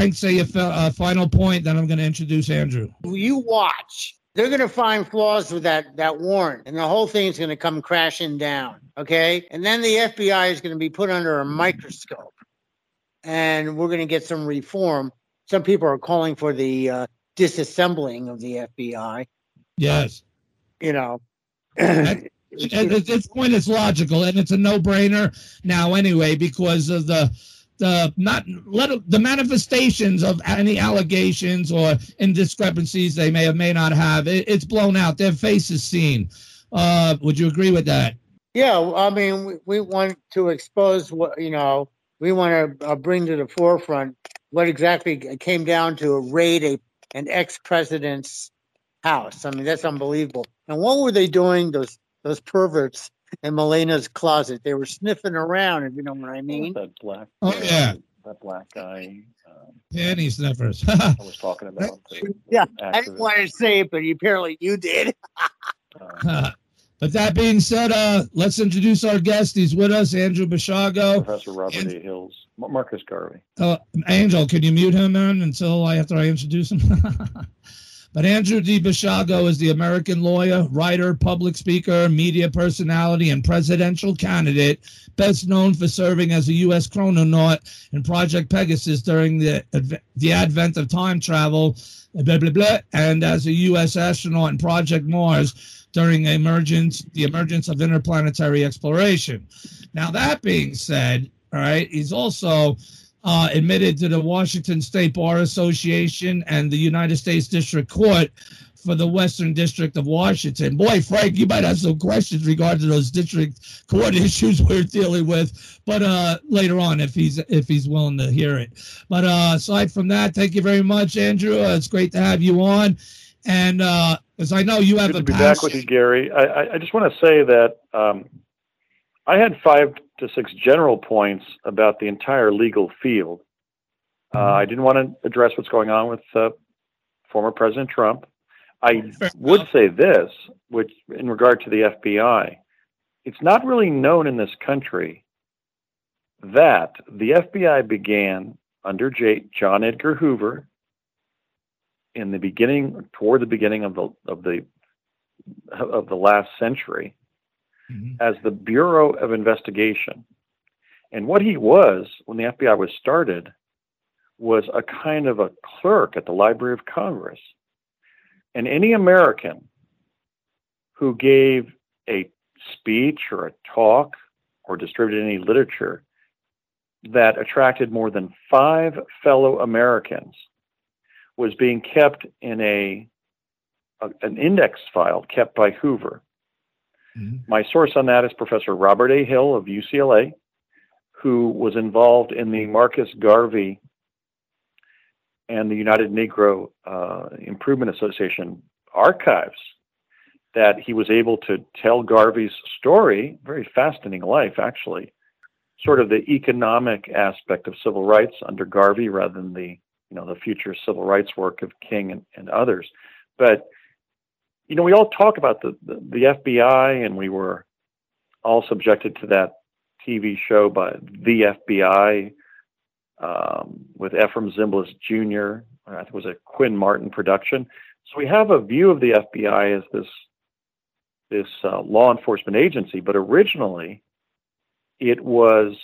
Frank, say your uh, final point, then I'm going to introduce Andrew. You watch. They're going to find flaws with that that warrant, and the whole thing is going to come crashing down. Okay, and then the FBI is going to be put under a microscope, and we're going to get some reform. Some people are calling for the uh, disassembling of the FBI. Yes. You know. at this point it's logical and it's a no-brainer now anyway because of the not let the manifestations of any allegations or indiscrepancies they may have may not have it, it's blown out. Their face is seen. Uh would you agree with that? Yeah i mean we, we want to expose what you know we want to uh, bring to the forefront what exactly came down to a raid a an ex-president's house. I mean that's unbelievable. And what were they doing those those perverts in Melania's closet. They were sniffing around, if you know what I mean. That black. Oh yeah. That black guy. Um, Panty sniffers. I was talking about. The, yeah, I didn't want to say it, but apparently you did. uh, but that being said, uh, let's introduce our guest. He's with us, Andrew Basiago. Professor Robert and, A. Hills, Marcus Garvey. Uh, Angel, can you mute him, man, until I after I introduce him? But Andrew D. Basiago is the American lawyer, writer, public speaker, media personality, and presidential candidate, best known for serving as a U.S. chrononaut in Project Pegasus during the, the advent of time travel, blah, blah, blah, and as a U.S. astronaut in Project Mars during emergence, the emergence of interplanetary exploration. Now, that being said, all right, he's also uh, admitted to the Washington State Bar Association and the United States District Court for the Western District of Washington. Boy, Frank, you might have some questions regarding those district court issues we're dealing with, but uh, later on, if he's if he's willing to hear it. But uh, aside from that, thank you very much, Andrew. Uh, it's great to have you on. And uh, as I know, you have Good a to be passion. back with you, Gary. I, I just want to say that um, I had five to six general points about the entire legal field. Uh, mm-hmm. I didn't want to address what's going on with uh, former President Trump. I would say this, which in regard to the FBI, it's not really known in this country that the FBI began under J. John Edgar Hoover in the beginning, toward the beginning of the of the of the last century, mm-hmm. as the Bureau of Investigation. And what he was when the FBI was started was a kind of a clerk at the Library of Congress. And any American who gave a speech or a talk or distributed any literature that attracted more than five fellow Americans was being kept in a, a an index file kept by Hoover. Mm-hmm. My source on that is Professor Robert A. Hill of UCLA, who was involved in the Marcus Garvey and the United Negro uh, Improvement Association archives that he was able to tell Garvey's story, very fascinating life actually, sort of the economic aspect of civil rights under Garvey rather than the you know the future civil rights work of King and, and others. But you know, we all talk about the, the, the FBI, and we were all subjected to that TV show by the FBI um, with Efrem Zimbalist Jr. I think it was a Quinn Martin production. So we have a view of the FBI as this this uh, law enforcement agency, but originally it was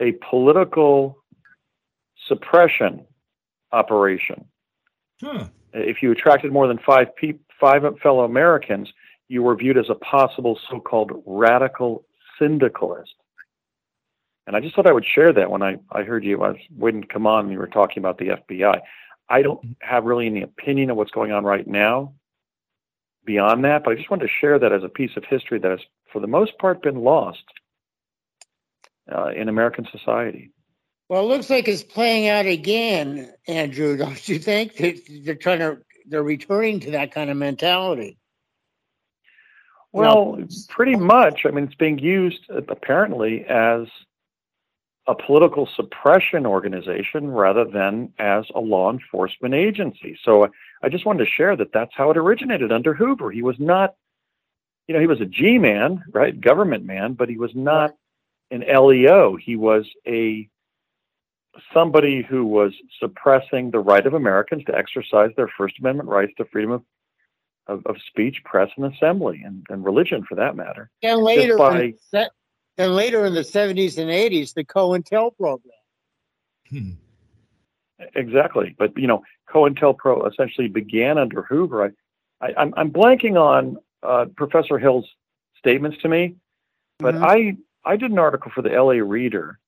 a political suppression operation. Huh. If you attracted more than five people five fellow Americans, you were viewed as a possible so called radical syndicalist. And I just thought I would share that when I, I heard you. I was waiting to come on and you were talking about the FBI. I don't have really any opinion of what's going on right now beyond that, but I just wanted to share that as a piece of history that has, for the most part, been lost uh, in American society. Well, it looks like it's playing out again, Andrew, don't you think? They're trying to they're returning to that kind of mentality. Well, pretty much. I mean, it's being used uh, apparently as a political suppression organization rather than as a law enforcement agency. So I just wanted to share that that's how it originated under Hoover. He was not, you know, he was a G man, right, government man, but he was not an LEO. He was a somebody who was suppressing the right of Americans to exercise their First Amendment rights to freedom of, of, of speech, press, and assembly, and, and religion for that matter. And later, by- in the se- and later in the seventies and eighties, the COINTEL program. Hmm. Exactly, but you know, COINTELPRO essentially began under Hoover. I, I, I'm, I'm blanking on uh, Professor Hill's statements to me, but Mhm. I I did an article for the LA Reader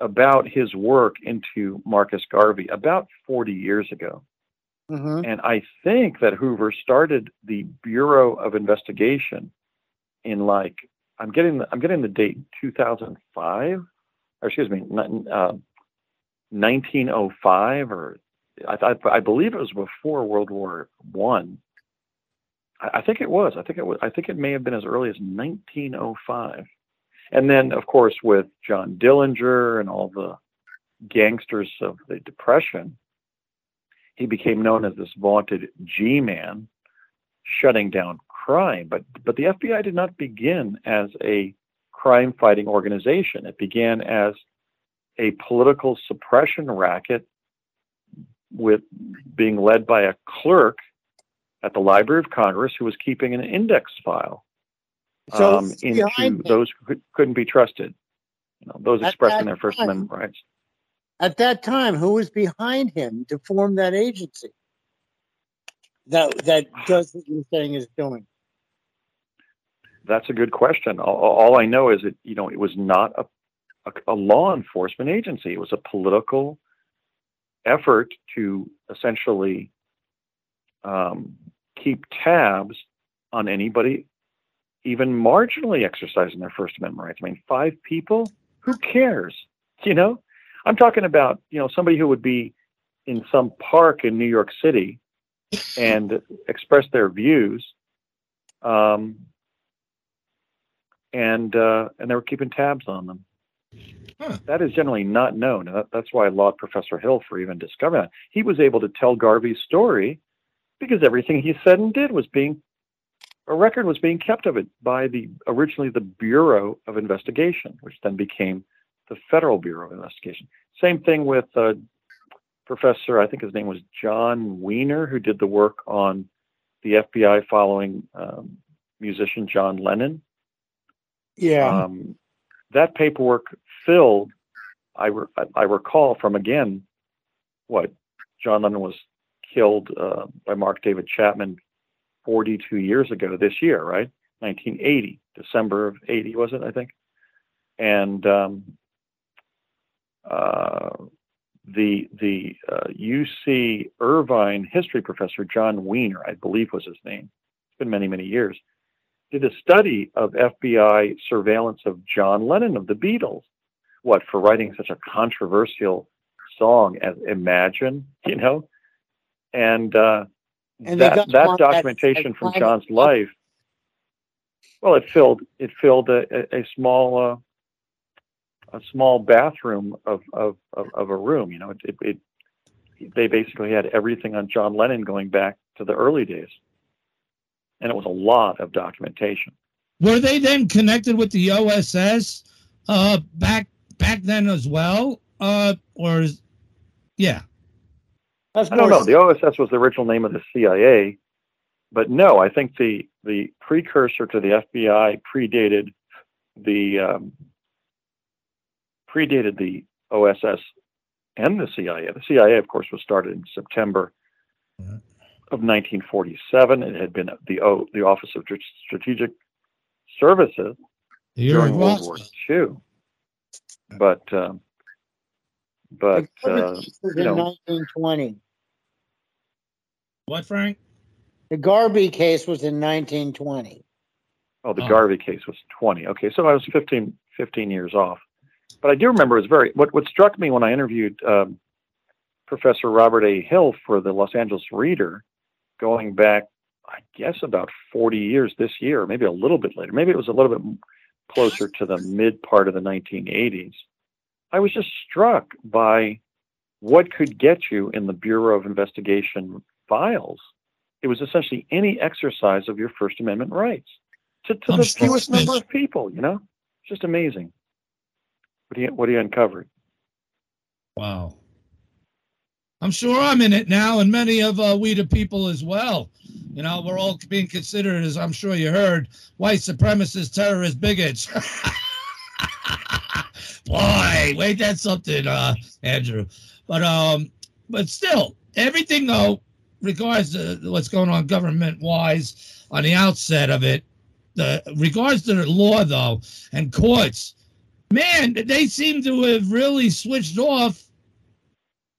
about his work into Marcus Garvey about 40 years ago, Mhm. and I think that Hoover started the Bureau of Investigation in like I'm getting the, I'm getting the date 2005, or excuse me, uh, 1905 or I, I, I believe it was before World War One. I, I think it was. I think it was. I think it may have been as early as 1905. And then, of course, with John Dillinger and all the gangsters of the Depression, he became known as this vaunted G-man, shutting down crime. But but the FBI did not begin as a crime-fighting organization. It began as a political suppression racket with being led by a clerk at the Library of Congress who was keeping an index file So um, into those who could- couldn't be trusted. You know, those At expressing their First time. Amendment rights. At that time, who was behind him to form that agency? That that does what you're saying is doing. That's a good question. All, all I know is that you know it was not a, a, a law enforcement agency. It was a political effort to essentially um, keep tabs on anybody even marginally exercising their First Amendment rights. I mean, five people? Who cares? You know, I'm talking about you know somebody who would be in some park in New York City and express their views. Um, and uh, and they were keeping tabs on them. Huh. That is generally not known. and That, that's why I laud Professor Hill for even discovering that. He was able to tell Garvey's story because everything he said and did was being a record was being kept of it by the originally the Bureau of Investigation, which then became the Federal Bureau of Investigation. Same thing with uh, Professor, I think his name was Jon Wiener, who did the work on the FBI following um, musician John Lennon. Yeah. Um, that paperwork filled, I, re- I recall from again, what John Lennon was killed uh, by Mark David Chapman 42 years ago this year, right? 1980, December of 80, was it? I think. And um, uh, the the uh, UC Irvine history professor Jon Wiener, I believe was his name. It's been many many years. Did a study of FBI surveillance of John Lennon of the Beatles. What for writing such a controversial song as "Imagine," you know, and uh, And that that documentation like from John's property. life. Well, it filled it filled a, a, a small uh, a small bathroom of, of, of, of a room. You know, it, it, it they basically had everything on John Lennon going back to the early days, and it was a lot of documentation. Were they then connected with the OSS uh, back back then as well? Uh, or is, yeah, Of I don't know. The OSS was the original name of the CIA, but no, I think the the precursor to the FBI predated the um, predated the OSS and the CIA. The CIA, of course, was started in September Mhm. of 1947. It had been the O, the Office of Strategic Services the during World War Roswell. II. But um, but The uh, case was you in know, 1920. What, Frank? The Garvey case was in 1920. Oh, the Oh. Garvey case was 20. Okay, so I was 15, 15 years off. But I do remember it was very, what, what struck me when I interviewed um, Professor Robert A. Hill for the Los Angeles Reader, going back, I guess, about 40 years this year, maybe a little bit later. Maybe it was a little bit closer to the mid part of the 1980s. I was just struck by what could get you in the Bureau of Investigation files. It was essentially any exercise of your First Amendment rights to, to the fewest number of people, you know? It's just amazing. What do you what do you uncover? Wow. I'm sure I'm in it now, and many of uh, we the people as well. You know, we're all being considered, as I'm sure you heard, white supremacists, terrorists, bigots. Boy, wait, that's something, uh, Andrew. But um, but still, everything though, regards to what's going on government wise on the outset of it, the regards to the law though and courts, man, they seem to have really switched off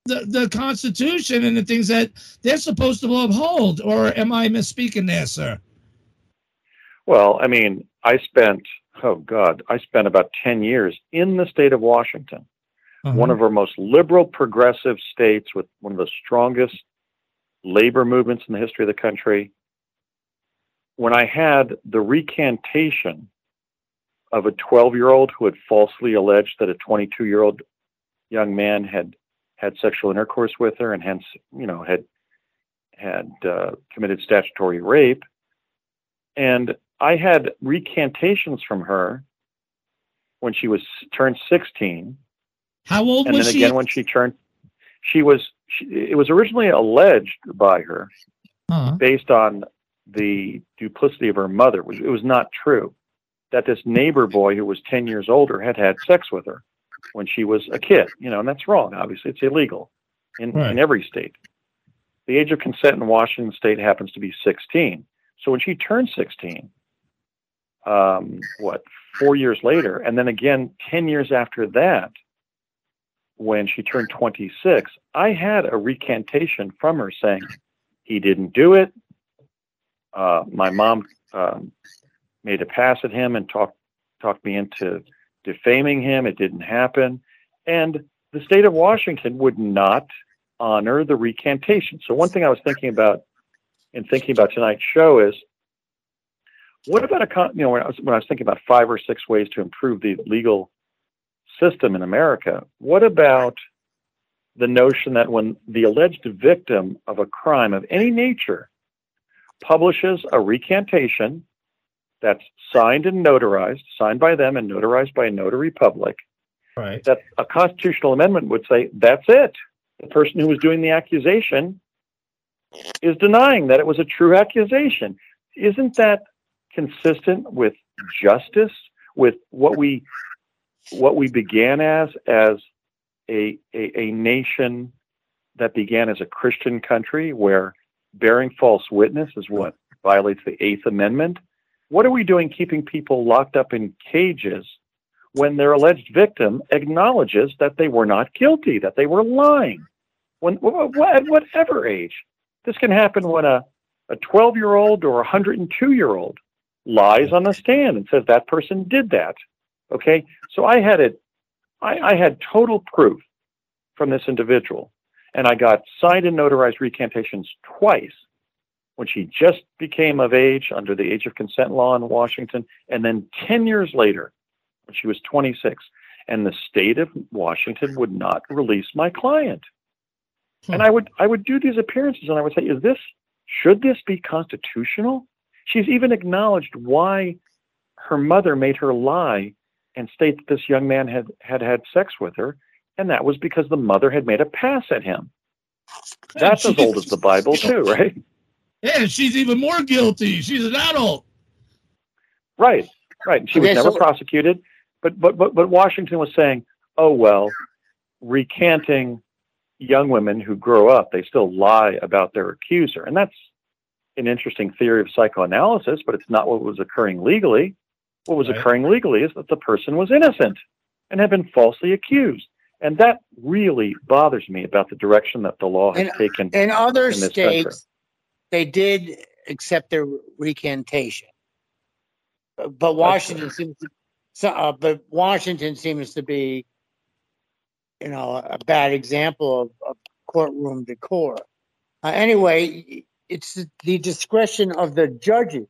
the, the Constitution and the things that they're supposed to uphold. Or am I misspeaking there, sir? Well, I mean, I spent, oh God, I spent about 10 years in the state of Washington, uh-huh. one of our most liberal progressive states with one of the strongest labor movements in the history of the country. When I had the recantation of a 12 year old who had falsely alleged that a 22 year old young man had had sexual intercourse with her and hence, you know, had had uh, committed statutory rape. And I had recantations from her when she was turned 16. How old and was then she? again when she turned, she was. She, it was originally alleged by her, uh-huh. based on the duplicity of her mother. It was not true that this neighbor boy who was 10 years older had had sex with her when she was a kid, you know, and that's wrong. Obviously, it's illegal in, right. in every state. The age of consent in Washington state happens to be 16. So when she turned 16, um, what, four years later, and then again 10 years after that, when she turned 26, I had a recantation from her saying, he didn't do it. Uh, my mom um, made a pass at him and talked talked me into defaming him. It didn't happen. And the state of Washington would not honor the recantation. So one thing I was thinking about in thinking about tonight's show is what about a con you know when I was when I was thinking about five or six ways to improve the legal system in America, what about the notion that when the alleged victim of a crime of any nature publishes a recantation that's signed and notarized, signed by them and notarized by a notary public, right. that a constitutional amendment would say that's it. The person who was doing the accusation is denying that it was a true accusation. Isn't that consistent with justice, with what we what we began as as a, a, a nation that began as a Christian country where bearing false witness is what violates the Eighth Amendment what are we doing keeping people locked up in cages when their alleged victim acknowledges that they were not guilty, that they were lying? When, at whatever age. This can happen when a, a 12 year old or a 102 year old lies on the stand and says that person did that. Okay. So I had it, I, I had total proof from this individual. And I got signed and notarized recantations twice when she just became of age under the age of consent law in Washington, and then 10 years later, when she was 26. And the state of Washington would not release my client. Hmm. And I would I would do these appearances and I would say, is this should this be constitutional? She's even acknowledged why her mother made her lie and state that this young man had had had sex with her, and that was because the mother had made a pass at him. That's as old as the Bible, too, right? Yeah, she's even more guilty. She's an adult. Right, right. She was never so- prosecuted, but but but but Washington was saying, oh well, recanting young women who grow up, they still lie about their accuser, and that's an interesting theory of psychoanalysis, but it's not what was occurring legally. What was right. occurring legally is that the person was innocent and had been falsely accused. And that really bothers me about the direction that the law has in, taken. In other in states, country they did accept their recantation, but Washington seems to, uh, but Washington seems to be, you know, a bad example of, of courtroom decor. Uh, anyway, it's the discretion of the judges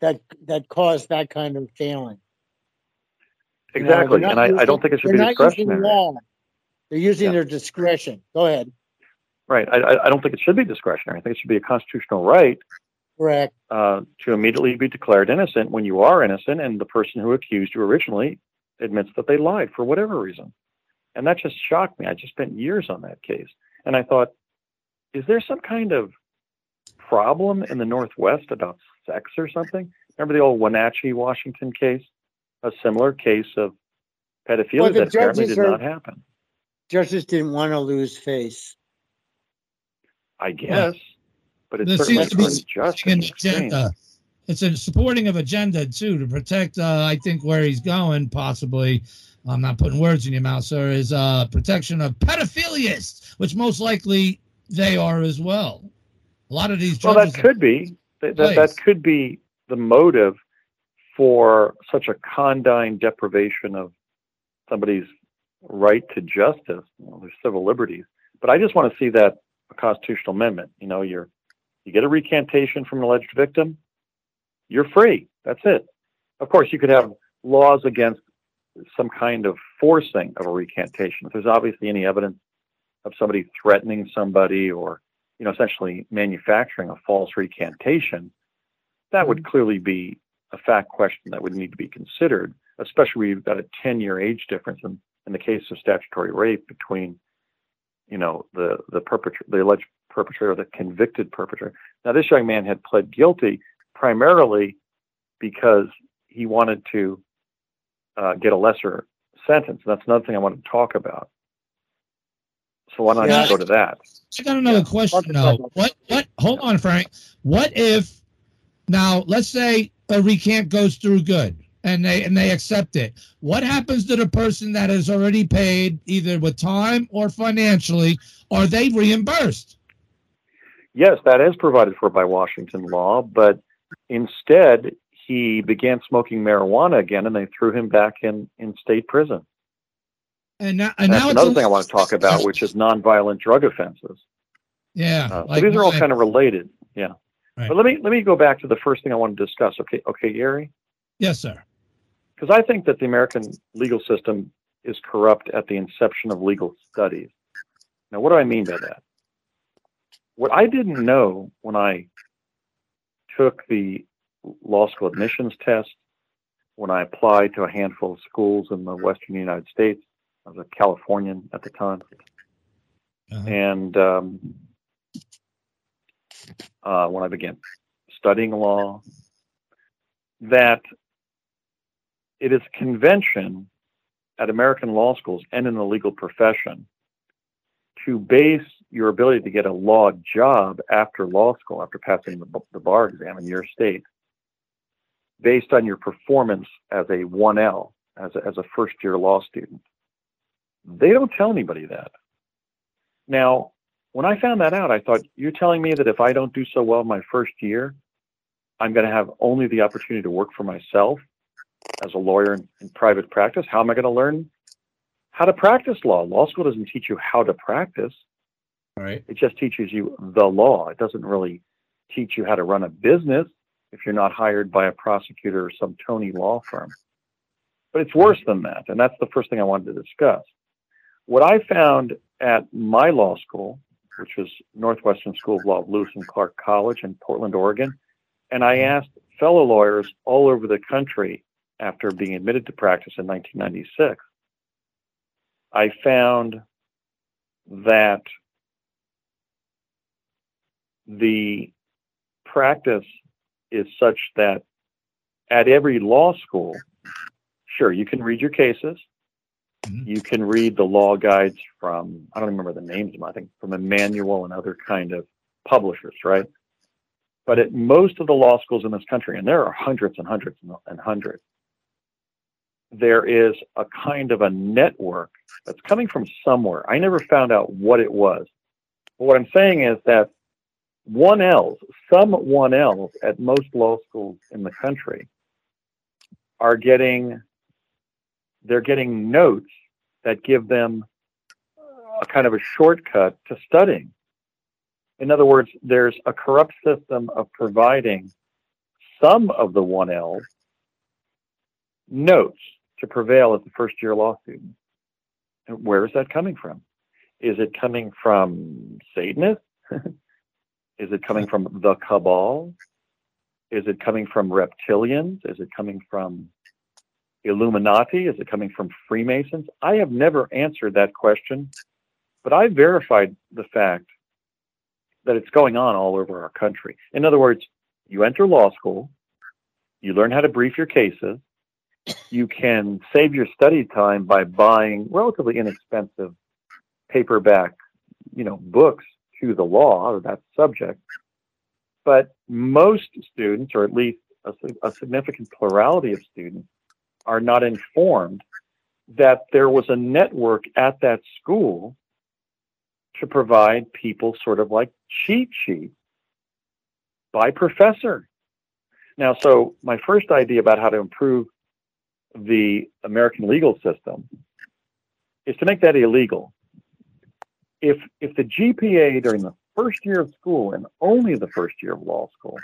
that that caused that kind of failing. Exactly, you know, and I, I, don't think it should be discretionary. Law. They're using yeah. their discretion. Go ahead. Right. I, I don't think it should be discretionary. I think it should be a constitutional right. Correct. Uh, to immediately be declared innocent when you are innocent and the person who accused you originally admits that they lied for whatever reason. And that just shocked me. I just spent years on that case. And I thought, is there some kind of problem in the Northwest about sex or something? Remember the old Wenatchee, Washington case? A similar case of pedophilia Well, that apparently did are- not happen. Judges didn't want to lose face. I guess. But it There certainly seems to be unjust an agenda. It's a supporting of agenda too to protect. Uh, I think where he's going, possibly. I'm not putting words in your mouth, sir. Is uh, protection of pedophilists, which most likely they are as well. A lot of these Well, that could be that, that, could be the motive for such a condign deprivation of somebody's right to justice. You know, there's civil liberties, but I just want to see that a constitutional amendment. You know, you're you get a recantation from an alleged victim, you're free. That's it. Of course, you could have laws against some kind of forcing of a recantation. If there's obviously any evidence of somebody threatening somebody or you know, essentially manufacturing a false recantation, that would clearly be a fact question that would need to be considered, especially you've got a 10 year age difference in, in the case of statutory rape between, you know, the, the perpetrator, the alleged perpetrator, the convicted perpetrator. Now, this young man had pled guilty primarily because he wanted to uh, get a lesser sentence. That's another thing I wanted to talk about. So why not Yeah. just go to that? I got another Yeah. question Talk though. about- What? What? Hold on, Frank. What if now? Let's say a recant goes through good, and they and they accept it. What happens to the person that has already paid, either with time or financially? Are they reimbursed? Yes, that is provided for by Washington law, but instead he began smoking marijuana again and they threw him back in, in state prison. And now, and That's another thing I want to talk about, which is nonviolent drug offenses. yeah. Uh, like so these are all kind of related. Yeah. Right. But let me let me go back to the first thing I want to discuss. Okay, okay, Gary? yes, sir. Because I think that the American legal system is corrupt at the inception of legal studies. Now, what do I mean by that? What I didn't know when I took the law school admissions test, when I applied to a handful of schools in the western United States, I was a Californian at the time, Uh-huh. and um, uh, when I began studying law, that it is convention at American law schools and in the legal profession to base your ability to get a law job after law school, after passing the, the bar exam in your state, based on your performance as a 1L, as a, as a first year law student. They don't tell anybody that. Now, when I found that out, I thought, you're telling me that if I don't do so well my first year, I'm going to have only the opportunity to work for myself as a lawyer in, in private practice. How am I going to learn how to practice law? Law school doesn't teach you how to practice. All right. It just teaches you the law. It doesn't really teach you how to run a business if you're not hired by a prosecutor or some Tony law firm. But it's worse than that. And that's the first thing I wanted to discuss. What I found at my law school, which was Northwestern School of Law Lewis and Clark College in Portland, Oregon, and I mm-hmm. asked fellow lawyers all over the country after being admitted to practice in 1996, I found that the practice is such that at every law school, sure, you can read your cases. Mhm. You can read the law guides from, I don't remember the names of them, I think from Emanuel and other kind of publishers, right? But at most of the law schools in this country, and there are hundreds and hundreds and hundreds, there is a kind of a network that's coming from somewhere. I never found out what it was. But what I'm saying is that one else, some 1Ls at most law schools in the country are getting they're getting notes that give them a kind of a shortcut to studying. In other words, there's a corrupt system of providing some of the 1Ls notes to prevail as a first year law student. And where is that coming from? Is it coming from Satanists? is it coming from the cabal? Is it coming from reptilians? Is it coming from Illuminati? Is it coming from Freemasons? I have never answered that question, but I verified the fact that it's going on all over our country. In other words, you enter law school, you learn how to brief your cases, you can save your study time by buying relatively inexpensive paperback, you know, books to the law or that subject. But most students, or at least a, a significant plurality of students, are not informed that there was a network at that school to provide people sort of like cheat sheet by professor. Now, so my first idea about how to improve the American legal system is to make that illegal. If if the GPA during the first year of school and only the first year of law school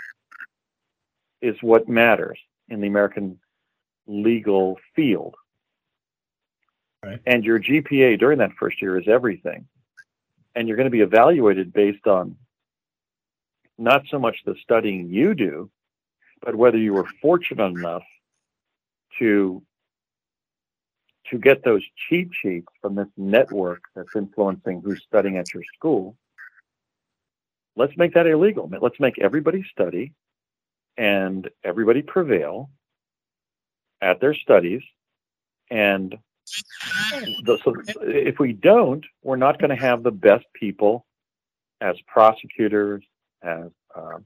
is what matters in the American legal field, right. and your GPA during that first year is everything, and you're going to be evaluated based on not so much the studying you do, but whether you were fortunate enough to to get those cheat sheets from this network that's influencing who's studying at your school. Let's make that illegal. Let's make everybody study and everybody prevail at their studies. And the, so if we don't, we're not going to have the best people as prosecutors, as uh,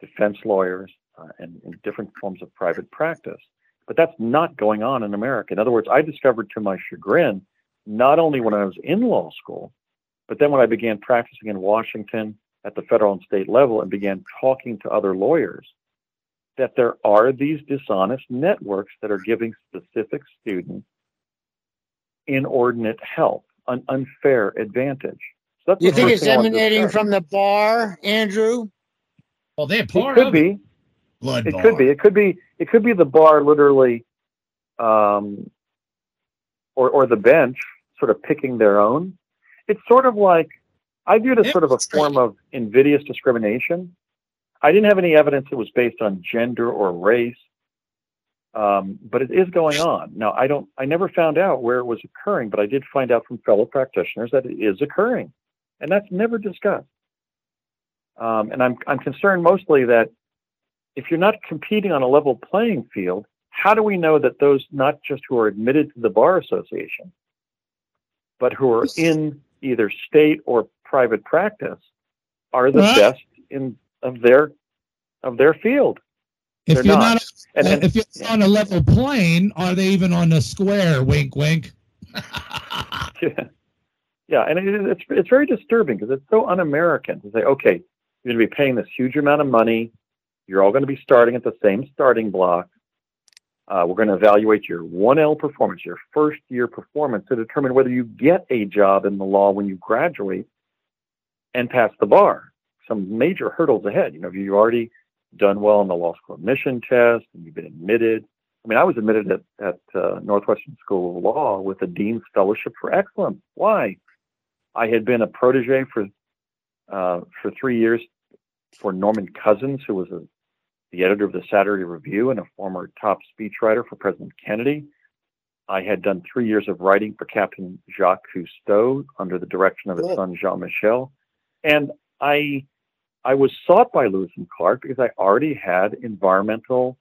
defense lawyers, uh, and in different forms of private practice. But that's not going on in America. In other words, I discovered to my chagrin, not only when I was in law school, but then when I began practicing in Washington at the federal and state level and began talking to other lawyers, that there are these dishonest networks that are giving specific students inordinate help, an unfair advantage. So you think it's emanating from the bar, Andrew? Well, they're part it could be. Blood it bar. could be. It could be. It could be the bar, literally, um, or or the bench, sort of picking their own. It's sort of like I view it as sort of a form of invidious discrimination. I didn't have any evidence it was based on gender or race, um, but it is going on now. I don't. I never found out where it was occurring, but I did find out from fellow practitioners that it is occurring, and that's never discussed. Um, and I'm I'm concerned mostly that if you're not competing on a level playing field, how do we know that those not just who are admitted to the bar association, but who are in either state or private practice are the best in of their of their field? If They're you're not, not and, and, if you're on a level plane, are they even on a square? Wink, wink. yeah, yeah, and it, it's it's very disturbing because it's so un-American to say, okay, you're going to be paying this huge amount of money you're all going to be starting at the same starting block. Uh, we're going to evaluate your 1L performance, your first year performance to determine whether you get a job in the law when you graduate and pass the bar. Some major hurdles ahead. You know, if you've already done well on the law school admission test and you've been admitted. I mean, I was admitted at, at uh, Northwestern School of Law with a Dean's Fellowship for Excellence. Why? I had been a protege for uh, for three years for Norman Cousins, who was a the editor of the Saturday Review and a former top speechwriter for President Kennedy. I had done three years of writing for Captain Jacques Cousteau under the direction of his son Jean Michel, and I I was sought by Lewis and Clark because I already had environmental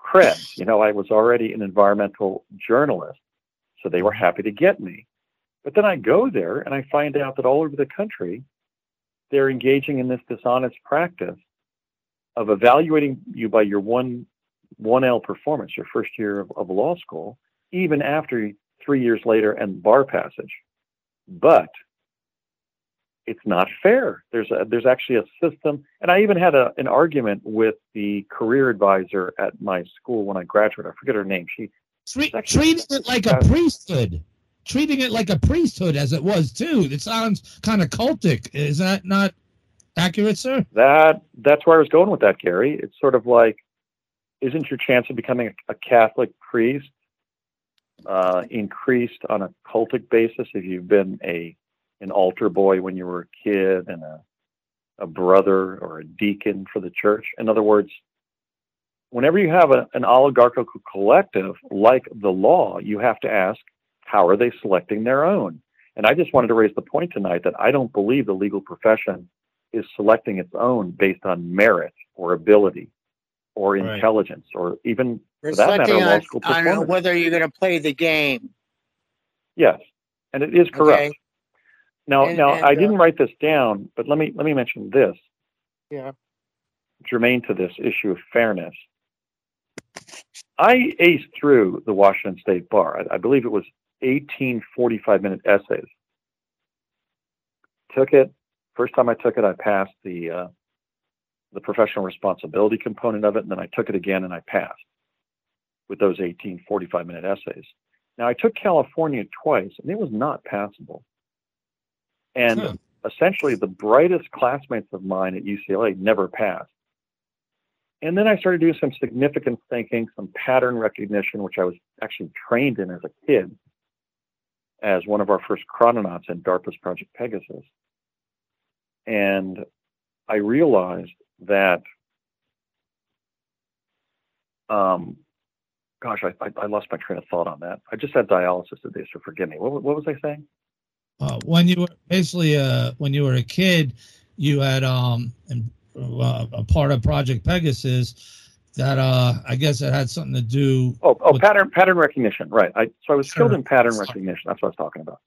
cred. You know, I was already an environmental journalist, so they were happy to get me. But then I go there and I find out that all over the country, they're engaging in this dishonest practice of evaluating you by your one one L performance, your first year of, of law school, even after three years later and bar passage. But it's not fair. There's a, there's actually a system, and I even had a, an argument with the career advisor at my school when I graduated. I forget her name. She Treat, treating it like a priesthood, treating it like a priesthood as it was too. It sounds kind of cultic. Is that not accurate, sir? That that's where I was going with that, Gary. It's sort of like, isn't your chance of becoming a, a Catholic priest uh, increased on a cultic basis if you've been a an altar boy when you were a kid and a a brother or a deacon for the church? In other words, whenever you have a, an oligarchical collective like the law, you have to ask, how are they selecting their own? And I just wanted to raise the point tonight that I don't believe the legal profession is selecting its own based on merit or ability or Right. intelligence or even for that matter, Reflecting law on, school on performance. whether you're going to play the game. Yes, and it is correct. Okay. Now, And- now and, I uh, didn't write this down, but let me let me mention this Yeah. germane to this issue of fairness. I aced through the Washington State Bar. I, I believe it was 18 45 minute essays. Took it. First time I took it, I passed the uh, the professional responsibility component of it, and then I took it again and I passed with those 18 45 minute essays. Now I took California twice, and it was not passable. And Huh. essentially, the brightest classmates of mine at UCLA never passed. And then I started doing some significant thinking, some pattern recognition, which I was actually trained in as a kid, as one of our first chrononauts in DARPA's Project Pegasus. And I realized that, um, gosh, I, I, I lost my train of thought on that. I just had dialysis today, so forgive me. What, what was I saying? Uh, when you were basically uh, when you were a kid, you had um and, uh, a part of Project Pegasus that uh I guess it had something to do. Oh, oh, pattern pattern recognition, right? I so I was skilled Sure. in pattern Sorry. recognition. That's what I was talking about.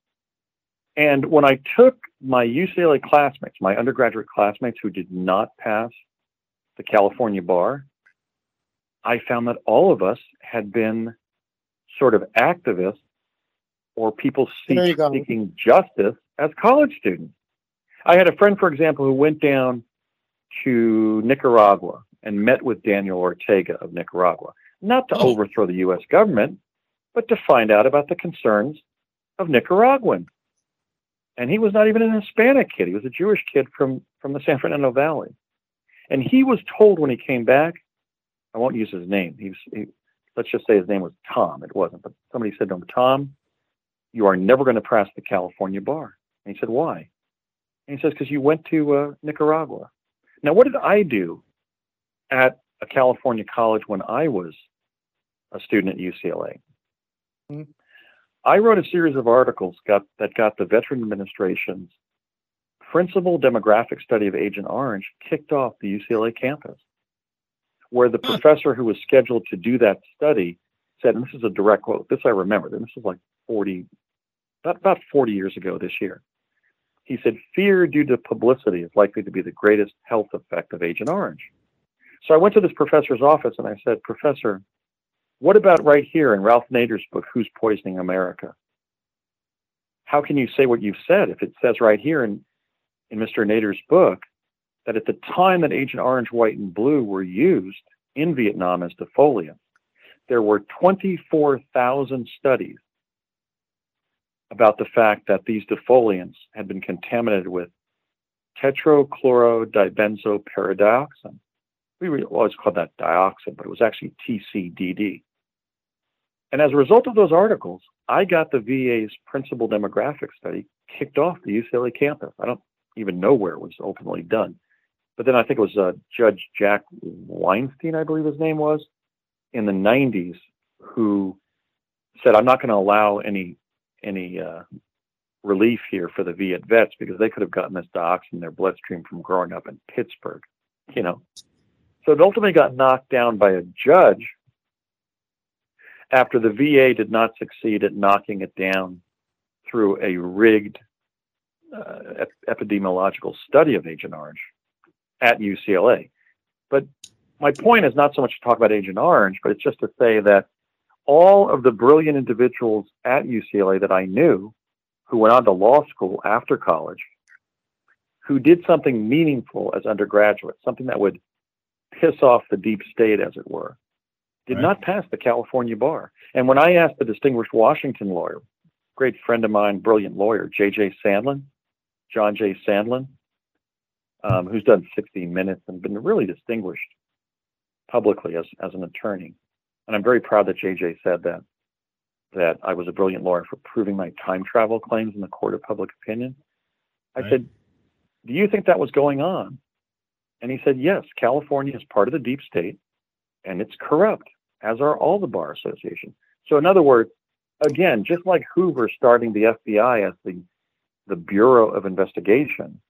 And when I took my UCLA classmates, my undergraduate classmates who did not pass the California bar, I found that all of us had been sort of activists or people seek, seeking justice as college students. I had a friend, for example, who went down to Nicaragua and met with Daniel Ortega of Nicaragua, not to Oh. overthrow the U.S. government, but to find out about the concerns of Nicaraguans. And he was not even an Hispanic kid; he was a Jewish kid from from the San Fernando Valley. And he was told when he came back, I won't use his name. He was, he, let's just say his name was Tom. It wasn't, but somebody said to him, Tom, you are never going to pass the California bar. And he said, why? And he says, because you went to uh, Nicaragua. Now, what did I do at a California college when I was a student at UCLA? Hmm. I wrote a series of articles got, that got the Veteran Administration's principal demographic study of Agent Orange kicked off the UCLA campus, where the professor who was scheduled to do that study said, and this is a direct quote, this I remember, and this is like 40, about, about 40 years ago this year. He said, fear due to publicity is likely to be the greatest health effect of Agent Orange. So I went to this professor's office and I said, Professor, what about right here in Ralph Nader's book, Who's Poisoning America? How can you say what you've said if it says right here in, in Mr. Nader's book that at the time that Agent Orange, White, and Blue were used in Vietnam as defoliants, there were 24,000 studies about the fact that these defoliants had been contaminated with tetrachlorodibenzoparadioxin. We always called that dioxin, but it was actually TCDD. And as a result of those articles, I got the VA's principal demographic study kicked off the UCLA campus. I don't even know where it was ultimately done. But then I think it was uh, Judge Jack Weinstein, I believe his name was, in the 90s, who said, I'm not going to allow any any uh, relief here for the Viet vets because they could have gotten this dioxin in their bloodstream from growing up in Pittsburgh, you know. So it ultimately got knocked down by a judge after the VA did not succeed at knocking it down through a rigged uh, ep- epidemiological study of Agent Orange at UCLA. But my point is not so much to talk about Agent Orange, but it's just to say that all of the brilliant individuals at UCLA that I knew who went on to law school after college, who did something meaningful as undergraduates, something that would piss off the deep state, as it were, did Right. not pass the California bar. And when I asked the distinguished Washington lawyer, great friend of mine, brilliant lawyer, J.J. Sandlin, John J. Sandlin, um, who's done 60 Minutes and been really distinguished publicly as, as an attorney. And I'm very proud that JJ said that that I was a brilliant lawyer for proving my time travel claims in the court of public opinion. I Right. said, "Do you think that was going on?" And he said, "Yes, California is part of the deep state. and it's corrupt, as are all the bar associations. So, in other words, again, just like Hoover starting the FBI as the the Bureau of Investigation,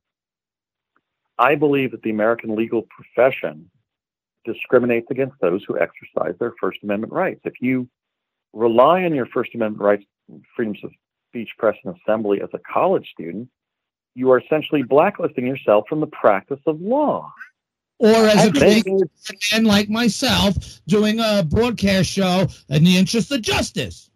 I believe that the American legal profession discriminates against those who exercise their First Amendment rights. If you rely on your First Amendment rights, freedoms of speech, press, and assembly as a college student, you are essentially blacklisting yourself from the practice of law. Or as a man like myself doing a broadcast show in the interest of justice.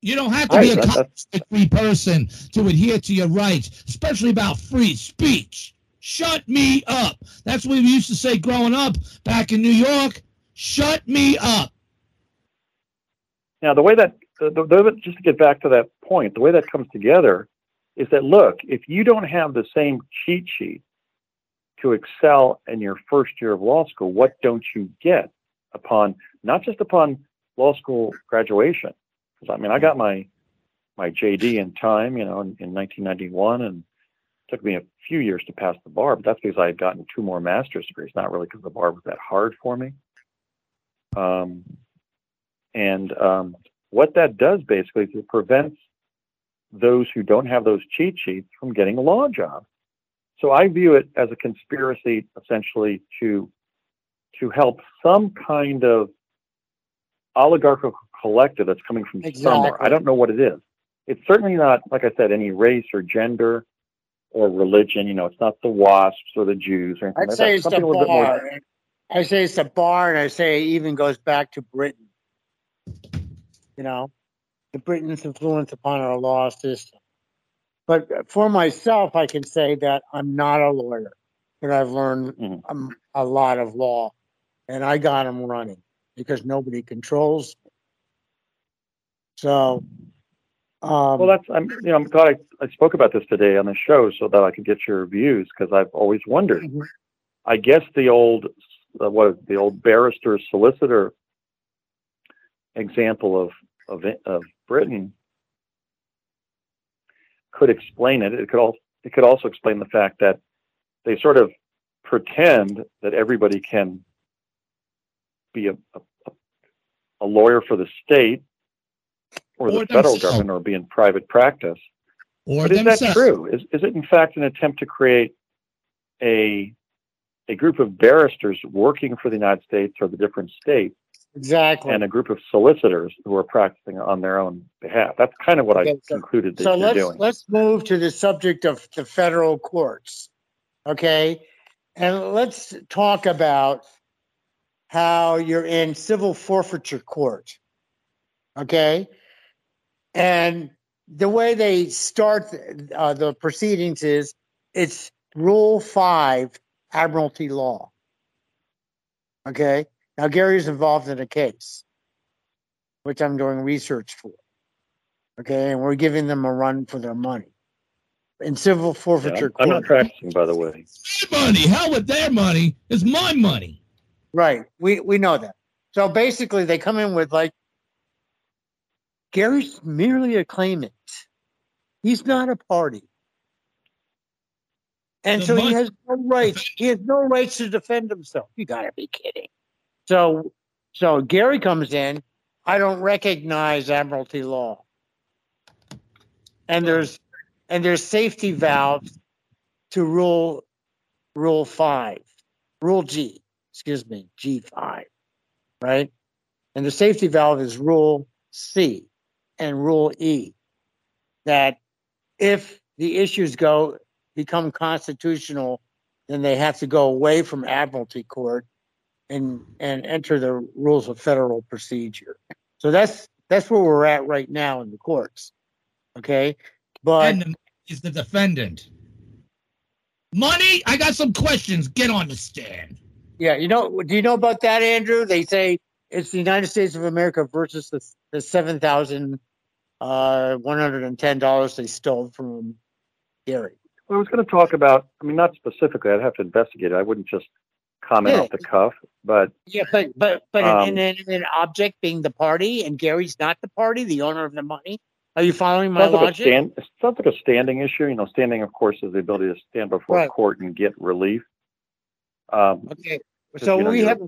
You don't have to be a free person to adhere to your rights, especially about free speech. Shut me up. That's what we used to say growing up back in New York. Shut me up. Now, the way that, the, the, just to get back to that point, the way that comes together is that look, if you don't have the same cheat sheet to excel in your first year of law school, what don't you get upon not just upon law school graduation? Because I mean, I got my my JD in time, you know, in, in 1991, and took me a few years to pass the bar. But that's because I had gotten two more master's degrees, not really because the bar was that hard for me. Um, and um, what that does basically is it prevents those who don't have those cheat sheets from getting a law job. So I view it as a conspiracy essentially to to help some kind of oligarchical collective that's coming from exactly. somewhere. I don't know what it is. It's certainly not, like I said, any race or gender or religion. You know, it's not the WASPs or the Jews or anything I'd like say that. it's Something the bar. More... I say it's the bar, and I say it even goes back to Britain. You know, the Britain's influence upon our law system. But for myself, I can say that I'm not a lawyer, but I've learned mm-hmm. a lot of law, and I got them running because nobody controls. Me. So, um, well, that's I'm you know I'm glad I, I spoke about this today on the show so that I could get your views because I've always wondered. Mm-hmm. I guess the old uh, what the old barrister solicitor example of of, of Britain could explain it. It could also it could also explain the fact that they sort of pretend that everybody can be a, a, a lawyer for the state or, or the themselves. federal government or be in private practice. Or but is themselves. that true? Is, is it in fact an attempt to create a a group of barristers working for the United States or the different states Exactly. And a group of solicitors who are practicing on their own behalf. That's kind of what okay, I so, concluded that so let's, doing. Let's move to the subject of the federal courts. Okay. And let's talk about how you're in civil forfeiture court. Okay. And the way they start uh, the proceedings is it's Rule 5 Admiralty Law. Okay. Now, Gary's involved in a case, which I'm doing research for. Okay, and we're giving them a run for their money. In civil forfeiture yeah, I'm, I'm not practicing, by the way. My money, How with their money. It's my money. Right. We we know that. So basically, they come in with like, Gary's merely a claimant. He's not a party. And the so money, he has no rights. He has no rights to defend himself. You got to be kidding. So, so Gary comes in. I don't recognize Admiralty law, and there's and there's safety valves to rule rule five, rule G, excuse me, G five, right? And the safety valve is rule C and rule E. That if the issues go become constitutional, then they have to go away from Admiralty Court and and enter the rules of federal procedure. So that's that's where we're at right now in the courts. Okay, but and is the defendant money? I got some questions. Get on the stand. Yeah, you know, do you know about that, Andrew? They say it's the United States of America versus the the seven thousand uh, one hundred and ten dollars they stole from Gary. Well, I was going to talk about. I mean, not specifically. I'd have to investigate it. I wouldn't just comment yeah. off the cuff, but yeah, but but but um, an, an, an, object being the party, and Gary's not the party, the owner of the money. Are you following my logic? Like stand, it sounds like a standing issue. You know, standing, of course, is the ability to stand before right. court and get relief. Um, okay, So you know, we have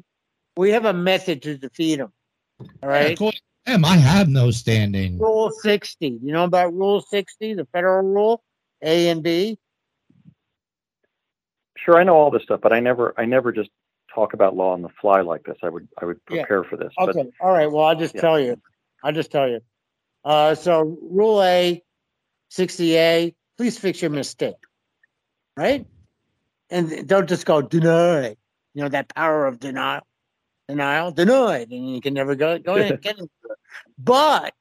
we have a method to defeat them. All right. According to him, I have no standing. Rule 60. You know about Rule 60, the federal rule, A and B? Sure, I know all this stuff, but I never, I never just talk about law on the fly like this. I would, I would Yeah. prepare for this. But Okay. All right. Well, I'll just Yeah. tell you. I'll just tell you. Uh, so Rule A, 60A, please fix your mistake. Right? And don't just go deny. You know, that power of denial. Denial, denied. And you can never go, go in and get into it. But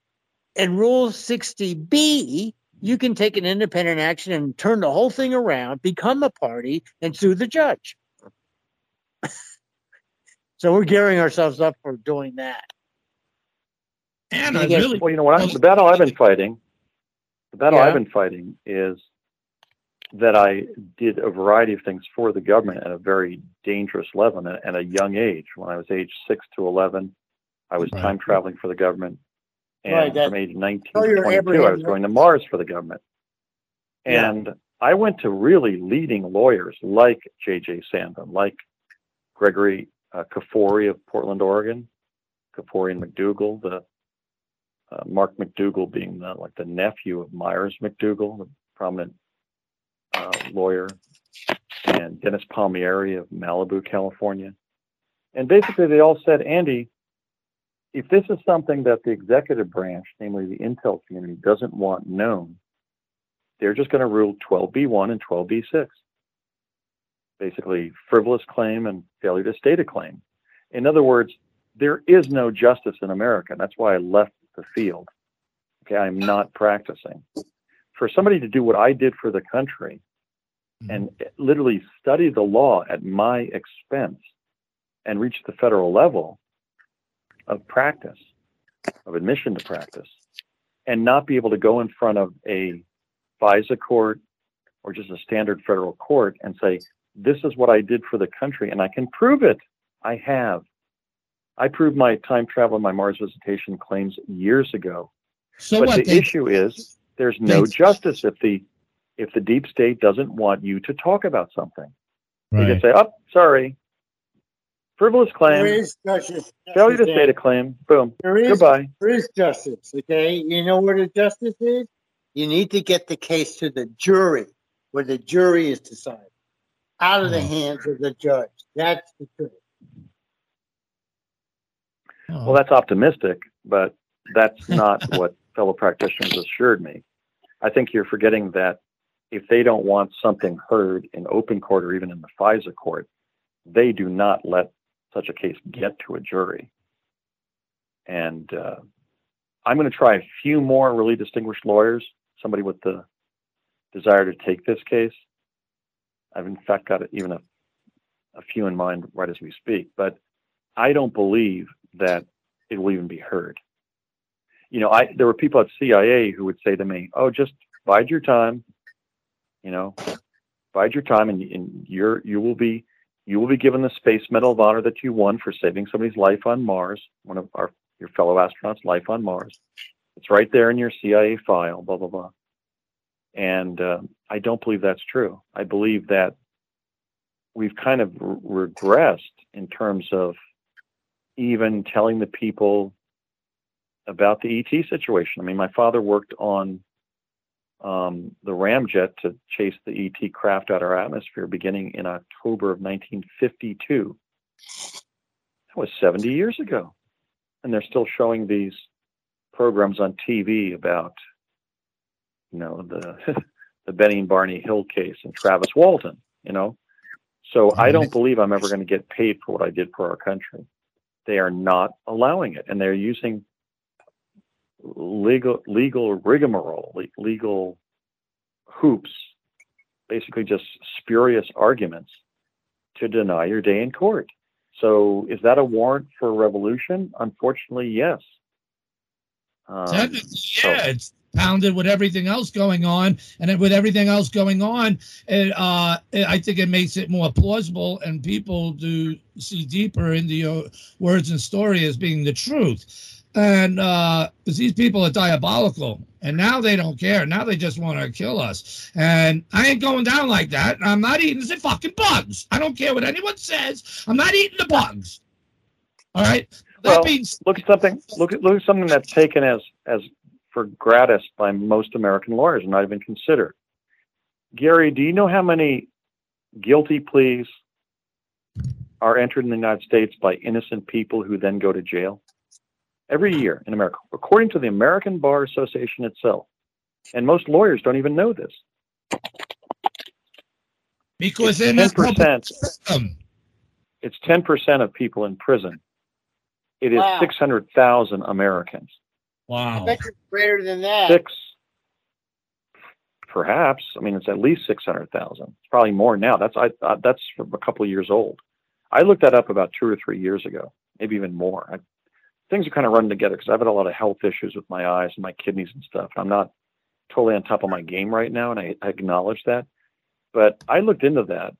in Rule 60B, you can take an independent action and turn the whole thing around, become a party, and sue the judge. so we're gearing ourselves up for doing that. And I I guess- really, well, you know what? I, the battle I've been fighting, the battle Yeah. I've been fighting is that I did a variety of things for the government at a very dangerous level and at at a young age. When I was age six to eleven, I was Right. time traveling for the government, and Right, that- from age 19 to twenty-two, I was going to Mars for the government. Yeah. And I went to really leading lawyers like J.J. Sandlin, like Gregory uh, Kafoury of Portland, Oregon, Kafoury and McDougal, the uh, Mark McDougal being the, like the nephew of Myres McDougal, the prominent uh, lawyer, and Dennis Palmieri of Malibu, California. And basically, they all said, Andy, if this is something that the executive branch, namely the intel community, doesn't want known, they're just going to rule 12b1 and 12b6. Basically, frivolous claim and failure to state a claim. In other words, there is no justice in America. That's why I left the field. Okay, I'm not practicing. For somebody to do what I did for the country Mm-hmm. and literally study the law at my expense and reach the federal level of practice, of admission to practice, and not be able to go in front of a FISA court or just a standard federal court and say, this is what I did for the country, and I can prove it. I have. I proved my time travel and my Mars visitation claims years ago. so but what? the They, issue is there's no they- justice if the if the deep state doesn't want you to talk about something. You right. can say, "Oh, sorry, frivolous claim, is justice. failure to justice, state a claim, boom, There is goodbye." there is justice. Okay, you know what the justice is? You need to get the case to the jury, where the jury is deciding, out of the Mhm. hands of the judge. That's the truth. Oh, Well, that's optimistic, but that's not what fellow practitioners assured me. I think you're forgetting that if they don't want something heard in open court or even in the FISA court, they do not let such a case get to a jury. And uh, I'm going to try a few more really distinguished lawyers, somebody with the desire to take this case. I've in fact got even a, a few in mind right as we speak, but I don't believe that it will even be heard. You know, I there were people at CIA who would say to me, "Oh, just bide your time. You know, bide your time, and, and you're you will be you will be given the Space Medal of Honor that you won for saving somebody's life on Mars, one of our your fellow astronauts' life on Mars. It's right there in your CIA file. Blah blah blah." And uh, I don't believe that's true. I believe that we've kind of re- regressed in terms of even telling the people about the ET situation. I mean, my father worked on um, the ramjet to chase the ET craft out of our atmosphere beginning in October of 1952. That was 70 years ago. And they're still showing these programs on TV about, you know, the, the Betty and Barney Hill case and Travis Walton, you know. So I don't believe I'm ever going to get paid for what I did for our country they are not allowing it and they're using legal legal rigmarole legal hoops basically just spurious arguments to deny your day in court. So is that a warrant for revolution? Unfortunately yes. Um, Technically, yeah, it's pounded with everything else going on, and with everything else going on, it, uh, it, I think it makes it more plausible, and people do see deeper into your words and story as being the truth. And uh, these people are diabolical, and now they don't care. Now they just want to kill us. And I ain't going down like that. I'm not eating the fucking bugs. I don't care what anyone says. I'm not eating the bugs. All right. That Well, means Look at something. Look at look at something that's taken as as for gratis by most American lawyers and not even considered. Gary, do you know how many guilty pleas are entered in the United States by innocent people who then go to jail? Every year in America, according to the American Bar Association itself. And most lawyers don't even know this. because in 10%. It's 10% of people in prison. It is Wow. 600,000 Americans. Wow. I bet you're greater than that. Six, perhaps. I mean, it's at least 600,000. It's probably more now. That's I, uh, that's from a couple of years old. I looked that up about two or three years ago, maybe even more. I, things are kind of running together because I've had a lot of health issues with my eyes and my kidneys and stuff. I'm not totally on top of my game right now, and I, I acknowledge that. But I looked into that,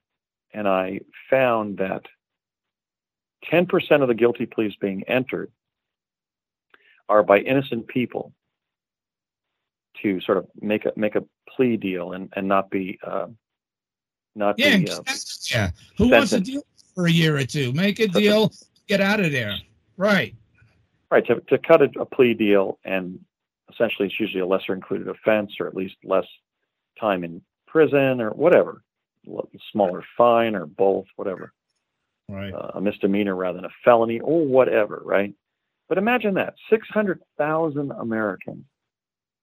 and I found that 10% of the guilty pleas being entered are by innocent people to sort of make a make a plea deal and and not be uh, not Yeah, be uh, yeah. Who wants to deal for a year or two? Make a deal, get out of there. Right. Right to to cut a, a plea deal and essentially it's usually a lesser included offense or at least less time in prison or whatever, smaller fine or both, whatever. Right. uh, a misdemeanor rather than a felony or whatever, right? But imagine that 600,000 Americans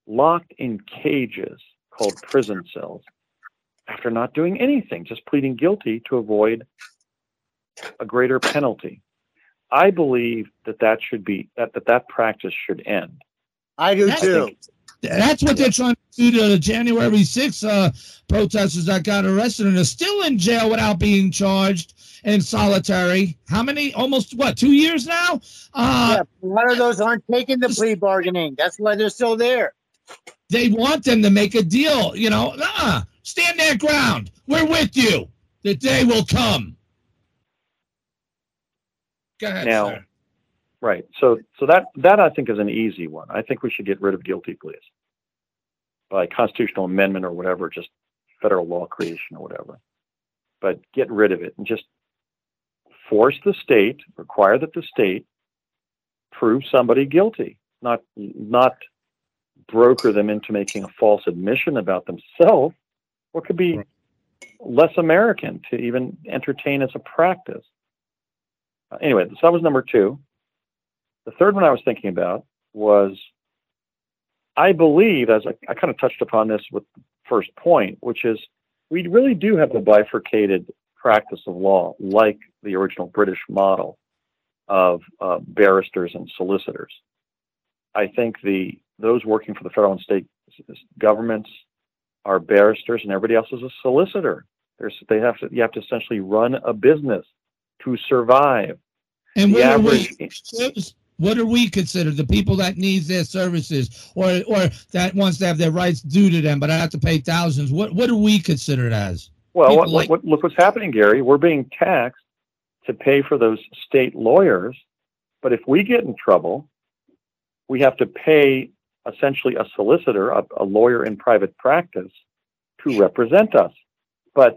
locked in cages called prison cells after not doing anything, just pleading guilty to avoid a greater penalty. I believe that that should be that that, that practice should end. I do That's too. the- That's what they're trying to do to the January 6th uh, protesters that got arrested and are still in jail without being charged in solitary. How many? Almost what? Two years now? Uh, yeah, a lot of those aren't taking the plea bargaining. That's why they're still there. They want them to make a deal. You know, uh, stand their ground. We're with you. The day will come. Go ahead, Now- sir. Right. So so that that I think is an easy one. I think we should get rid of guilty pleas by constitutional amendment or whatever, just federal law creation or whatever. But get rid of it and just force the state, require that the state prove somebody guilty, not not broker them into making a false admission about themselves, or could be less American to even entertain as a practice. Uh, anyway, so that was number two. The third one I was thinking about was I believe, as I, I kind of touched upon this with the first point, which is we really do have a bifurcated practice of law, like the original British model of uh, barristers and solicitors. I think the those working for the federal and state governments are barristers, and everybody else is a solicitor. There's, they have to you have to essentially run a business to survive. And what are average- we? What are we considered the people that needs their services, or or that wants to have their rights due to them, but I have to pay thousands? What what are we considered as? Well, what, like- what, look what's happening, Gary. We're being taxed to pay for those state lawyers, but if we get in trouble, we have to pay essentially a solicitor, a, a lawyer in private practice, to represent us. But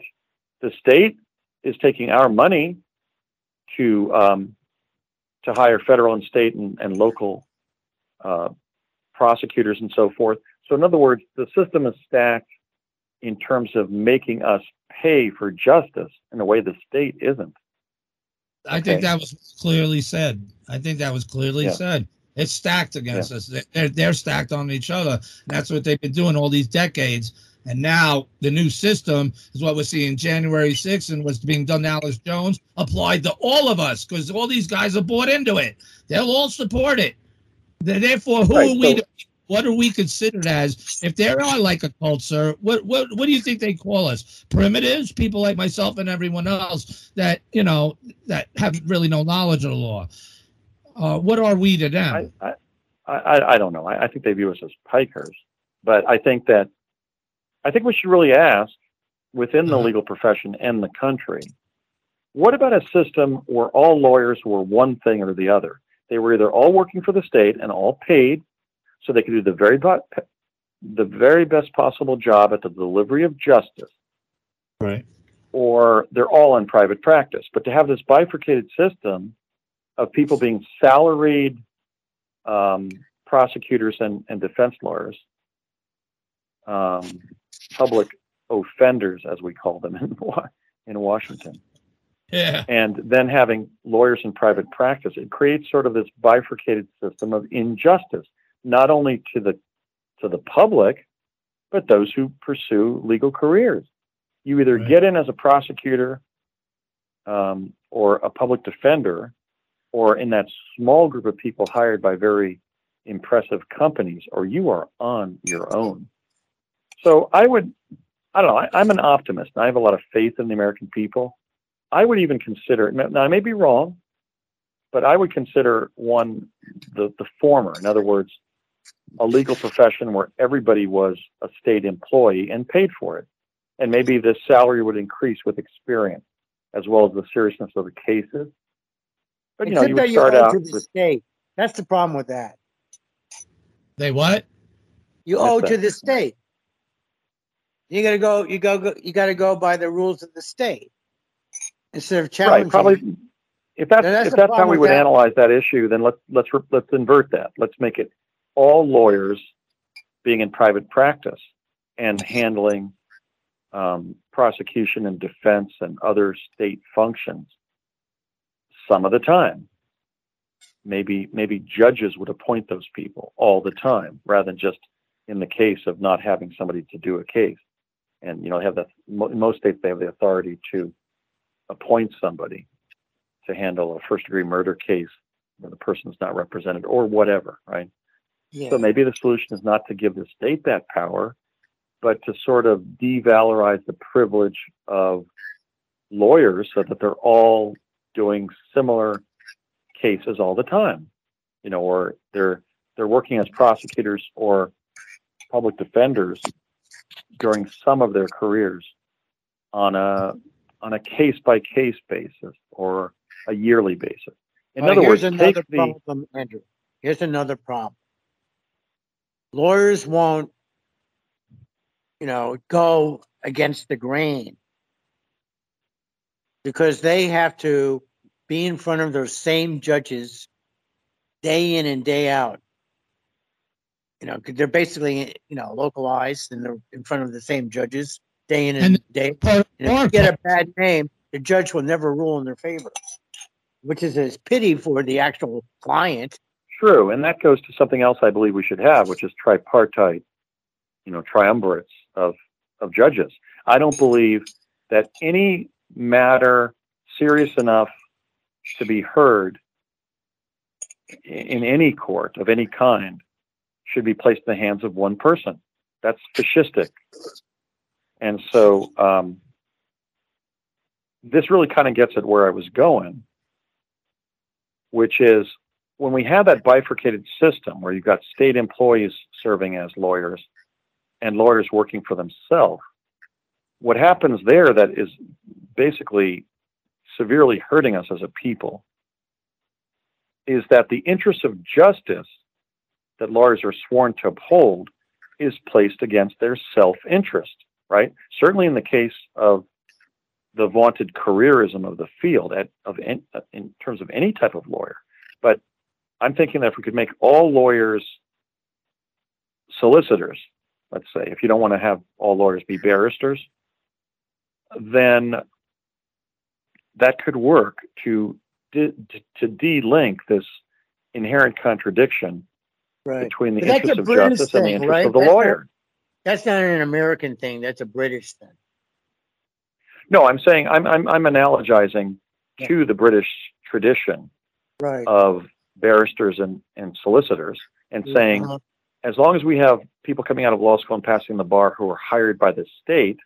the state is taking our money to um, to hire federal and state and, and local uh, prosecutors and so forth. So, in other words, the system is stacked in terms of making us pay for justice in a way the state isn't. I think that was clearly said. I think that was clearly Yeah. said. It's stacked against us. They're, they're stacked on each other. That's what they've been doing all these decades. And now the new system is what we're seeing January 6th and what's being done to Alex Jones applied to all of us because all these guys are bought into it. They'll all support it. Therefore, who Right, are we? so- to, what are we considered as? If there are like a cult, sir, what what what do you think they call us? Primitives, people like myself and everyone else that you know that have really no knowledge of the law. Uh, what are we to them? I, I, I, I don't know. I, I think they view us as pikers, but I think that I think we should really ask within the Uh-huh. legal profession and the country, what about a system where all lawyers were one thing or the other? They were either all working for the state and all paid, so they could do the very the very best possible job at the delivery of justice. Right. Or they're all in private practice. But to have this bifurcated system of people being salaried um, prosecutors and, and defense lawyers, um, public offenders, as we call them in, in Washington. Yeah. And then having lawyers in private practice, it creates sort of this bifurcated system of injustice, not only to the to the public, but those who pursue legal careers. You either right. get in as a prosecutor um, or a public defender, or in that small group of people hired by very impressive companies, or you are on your own. So I would, I don't know, I, am an optimist. I have a lot of faith in the American people. I would even consider, now I may be wrong, but I would consider one, the, the former. In other words, a legal profession where everybody was a state employee and paid for it. And maybe the salary would increase with experience as well as the seriousness of the cases. But you know, you would start out to the with, state. That's the problem with that. They what? You owe to the state. You gotta go. You go. You gotta go by the rules of the state instead of challenging. Right. Probably. If that's, that's if that's how we would that. analyze that issue, then let's let's let's invert that. Let's make it all lawyers being in private practice and handling um, prosecution and defense and other state functions some of the time. Maybe maybe judges would appoint those people all the time rather than just in the case of not having somebody to do a case. And you know, have the in most states they have the authority to appoint somebody to handle a first degree murder case where the person's not represented or whatever, right? Yeah. So maybe the solution is not to give the state that power, but to sort of devalorize the privilege of lawyers so that they're all doing similar cases all the time, you know, or they're they're working as prosecutors or public defenders during some of their careers on a on a case by case basis or a yearly basis. In other words, another problem, the, Andrew. Here's another problem lawyers won't, you know, go against the grain because they have to be in front of those same judges day in and day out. You know, they're basically, you know, localized and they're in front of the same judges day in and, and day. Part, and if you get a bad name, the judge will never rule in their favor, which is a pity for the actual client true, and that goes to something else I believe we should have, which is tripartite, you know, triumvirates of of judges. I don't believe that any matter serious enough to be heard in any court of any kind should be placed in the hands of one person. That's fascistic. And so um, this really kind of gets at where I was going, which is when we have that bifurcated system where you've got state employees serving as lawyers and lawyers working for themselves, what happens there that is basically severely hurting us as a people is that the interests of justice that lawyers are sworn to uphold is placed against their self-interest, right? Certainly in the case of the vaunted careerism of the field at, of in, in terms of any type of lawyer, but I'm thinking that if we could make all lawyers solicitors, let's say, if you don't want to have all lawyers be barristers, then that could work to to de-link this inherent contradiction right. between the but interest of British justice thing, and the interests right? of the that's lawyer. Not, that's not an American thing. That's a British thing. No, I'm saying I'm I'm, I'm analogizing yeah. to the British tradition right. of barristers and, and solicitors and saying, uh-huh. as long as we have people coming out of law school and passing the bar who are hired by the state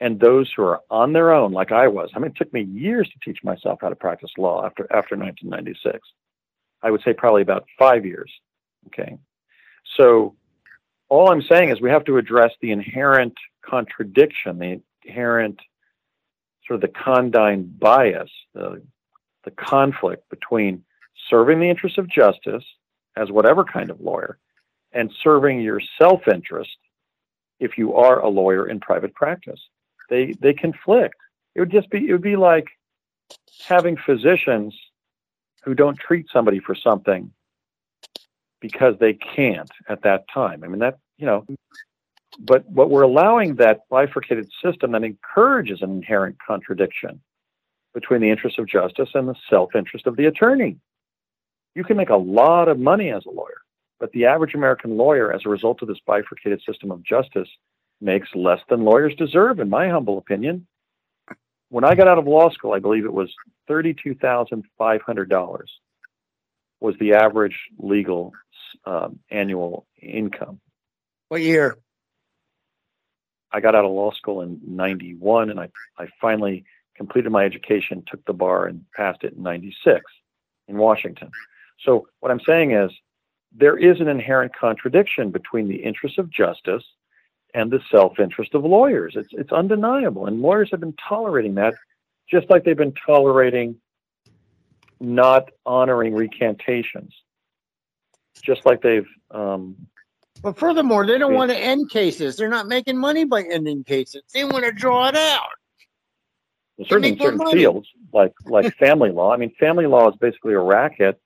and those who are on their own, like I was, I mean, it took me years to teach myself how to practice law after, after 1996. I would say probably about five years. Okay. So all I'm saying is we have to address the inherent contradiction, the inherent sort of the condign bias, the, the conflict between serving the interests of justice as whatever kind of lawyer and serving your self interest if you are a lawyer in private practice. They they conflict. It would just be it would be like having physicians who don't treat somebody for something because they can't at that time. I mean that you know, but what we're allowing that bifurcated system that encourages an inherent contradiction between the interest of justice and the self-interest of the attorney. You can make a lot of money as a lawyer, but the average American lawyer, as a result of this bifurcated system of justice, makes less than lawyers deserve, in my humble opinion. When I got out of law school, I believe it was $32,500 was the average legal um, annual income. What year? I got out of law school in 91 and I, I finally completed my education, took the bar and passed it in 96 in Washington. So what I'm saying is there is an inherent contradiction between the interests of justice and the self-interest of lawyers. It's it's undeniable, and lawyers have been tolerating that, just like they've been tolerating not honoring recantations, just like they've. Um, but furthermore, they don't want to end cases. They're not making money by ending cases. They want to draw it out. Certainly in certain fields, like like family law. I mean, family law is basically a racket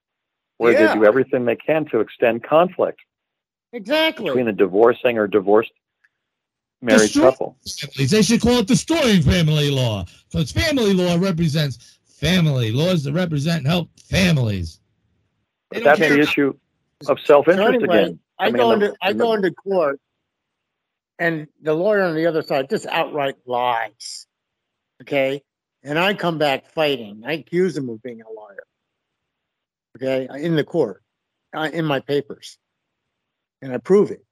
where yeah. they do everything they can to extend conflict. Exactly. Between the divorcing or divorced married Destroy couple. Families. They should call it destroying family law. Because family law represents family. Laws that represent and help families. That's the issue of self-interest so anyway, again. I, I mean, go into I go into court, and the lawyer on the other side just outright lies. Okay, and I come back fighting. I accuse him of being a liar. Okay, in the court, uh, in my papers, and I prove it.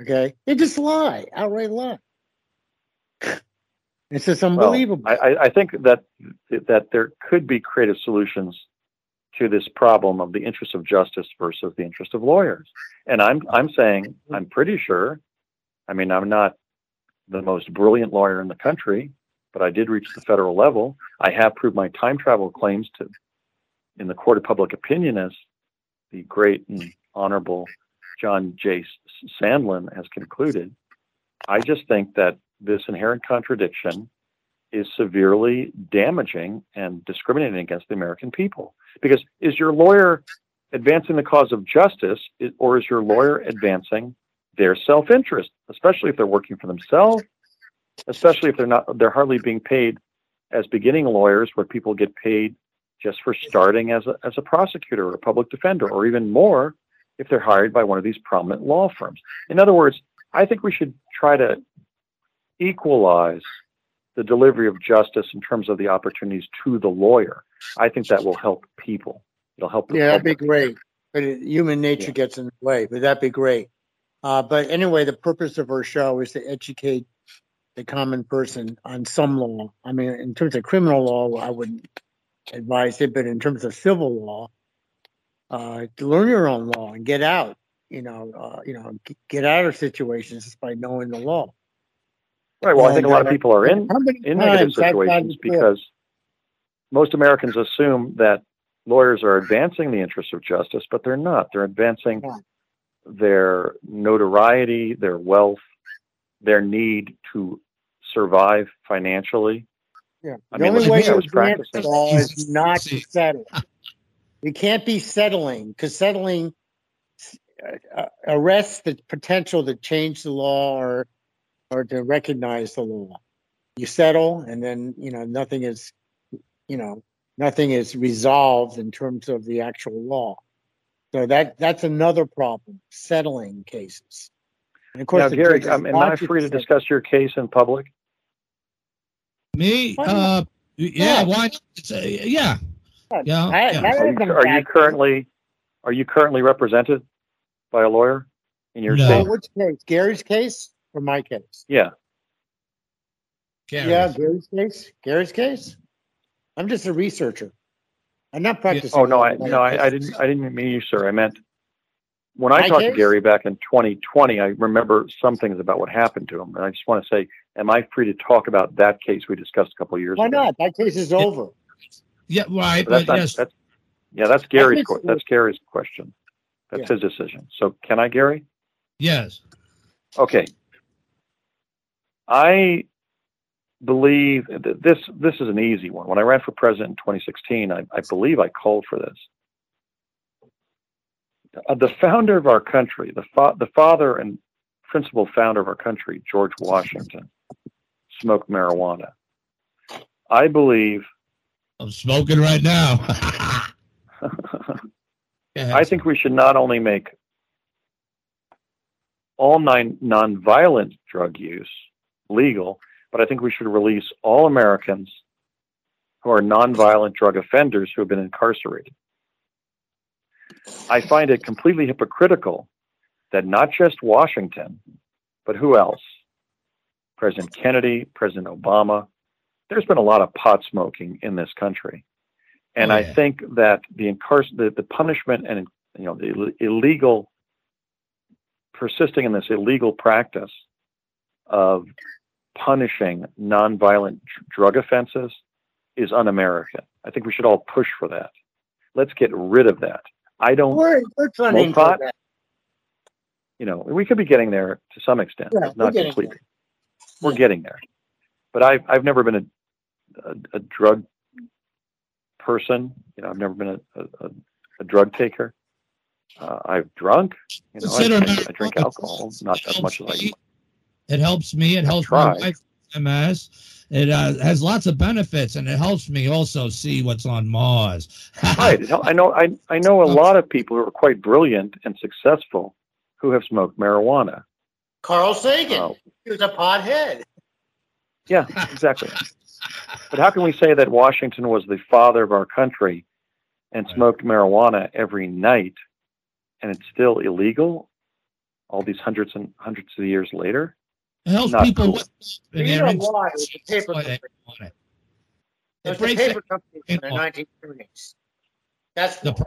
Okay, they just lie, outright lie. It's just unbelievable. Well, I, I think that that there could be creative solutions to this problem of the interest of justice versus the interest of lawyers. And I'm I'm saying I'm pretty sure. I mean, I'm not the most brilliant lawyer in the country, but I did reach the federal level. I have proved my time travel claims to in the court of public opinion as the great and honorable John J. Sandlin has concluded. I just think that this inherent contradiction is severely damaging and discriminating against the American people. Because is your lawyer advancing the cause of justice, or is your lawyer advancing their self-interest, especially if they're working for themselves, especially if they're not they're hardly being paid as beginning lawyers where people get paid just for starting as a, as a prosecutor or a public defender or even more if they're hired by one of these prominent law firms. In other words, I think we should try to equalize the delivery of justice in terms of the opportunities to the lawyer. I think that will help people. It'll help. yeah, that'd be great. But human nature yeah. gets in the way. But that'd be great. Uh, but anyway, the purpose of our show is to educate the common person on some law. I mean, in terms of criminal law, I wouldn't advise it, but in terms of civil law, uh, to learn your own law and get out. You know, uh, you know, get out of situations just by knowing the law. Right. Well, and, I think a lot of uh, people are in in negative situations because most Americans assume that lawyers are advancing the interests of justice, but they're not. They're advancing yeah. their notoriety, their wealth, their need to survive financially. Yeah. I the mean, only way to advance the law is not to settle. We can't be settling because settling uh, arrests the potential to change the law or or to recognize the law. You settle, and then you know nothing is, you know, nothing is resolved in terms of the actual law. So that that's another problem: settling cases. And of course, now, Gary, um, am I free to discuss your case in public? Me? Uh, yeah. Why? Uh, yeah. Yeah. I, yeah. Are, you, are you currently are you currently represented by a lawyer in your no. state? Which case? Gary's case or my case? Yeah. Gary's. Yeah, Gary's case. Gary's case. I'm just a researcher. I'm not practicing. Oh no, I no, I, I, didn't. I didn't mean you, sir. I meant when I my talked case? to Gary back in 2020. I remember some things about what happened to him, and I just want to say, am I free to talk about that case we discussed a couple years Why ago? Why not? That case is over. Yeah, right. But, but that's, yes. that's, Yeah, that's Gary's. makes que- That's Gary's question. That's Yeah. his decision. So can I, Gary? Yes. Okay. I believe that this this is an easy one. When I ran for president in 2016, I, I believe I called for this. Uh, the founder of our country, the fa- the father and principal founder of our country, George Washington, smoked marijuana. I believe. I'm smoking right now. I think we should not only make all nine non-violent drug use legal, but I think we should release all Americans who are non-violent drug offenders who have been incarcerated. I find it completely hypocritical that not just Washington, but who else? President Kennedy, President Obama. There's been a lot of pot smoking in this country. And Oh, I think that the, incar- the the punishment and you know the Ill- illegal persisting in this illegal practice of punishing nonviolent dr- drug offenses is un-American. I think we should all push for that. Let's get rid of that. I don't, We're, we're trying to pot? that. you know, we could be getting there to some extent, Yeah, but we're not getting completely. there. We're Yeah. getting there. But I've I've never been a, a, a drug person. You know, I've never been a, a, a drug taker. Uh, I've drunk. You know, I, Consider I, I drink alcohol, not as much as I. me. It helps me. It helps my wife MS. It uh, has lots of benefits, and it helps me also see what's on Mars. Right. I know. I I know a lot of people who are quite brilliant and successful who have smoked marijuana. Carl Sagan. Oh. He was a pothead. Yeah, exactly. But how can we say that Washington was the father of our country and Right. smoked marijuana every night and it's still illegal all these hundreds and hundreds of years later? It helps Not people cool. with You know why? It was a paper company. it. It It was a breaks paper company in the in- 1930s. That's The why.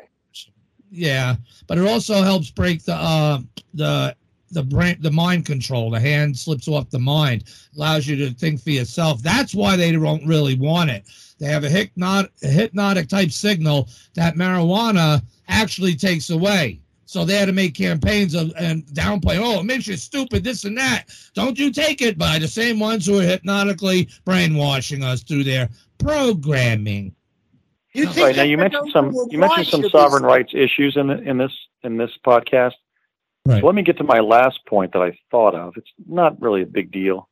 Yeah, but it also helps break the uh, the the brain the mind control. The hand slips off the mind, allows you to think for yourself. That's why they don't really want it. They have a hypnotic, a hypnotic type signal that marijuana actually takes away. So they had to make campaigns of and downplay. Oh, it makes you stupid, this and that. Don't you take it by the same ones who are hypnotically brainwashing us through their programming. You Right, think Right now, you mentioned some you mentioned some should be- sovereign rights issues in the, in this in this podcast. Right. So let me get to my last point that I thought of. It's not really a big deal,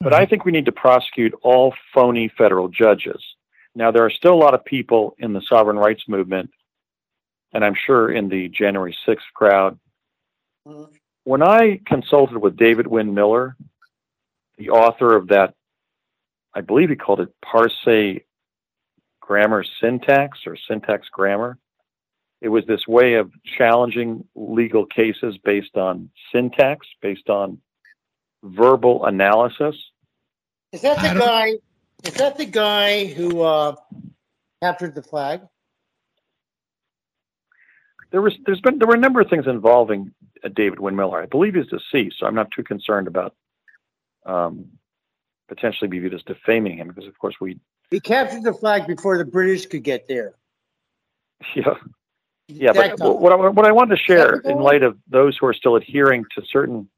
but I think we need to prosecute all phony federal judges. Now, there are still a lot of people in the sovereign rights movement, and I'm sure in the January 6th crowd. Mhm. When I consulted with David Wynn Miller, the author of that, I believe he called it Parse Grammar Syntax or Syntax Grammar. It was this way of challenging legal cases based on syntax, based on verbal analysis. Is that the guy? Is that the guy who uh, captured the flag? There was, there's been, there were a number of things involving uh, David Wynn Miller. I believe he's deceased, so I'm not too concerned about um, potentially be viewed as defaming him because, of course, we, He captured the flag before the British could get there. yeah, yeah. That But what I, what I wanted to share, in light of those who are still adhering to certain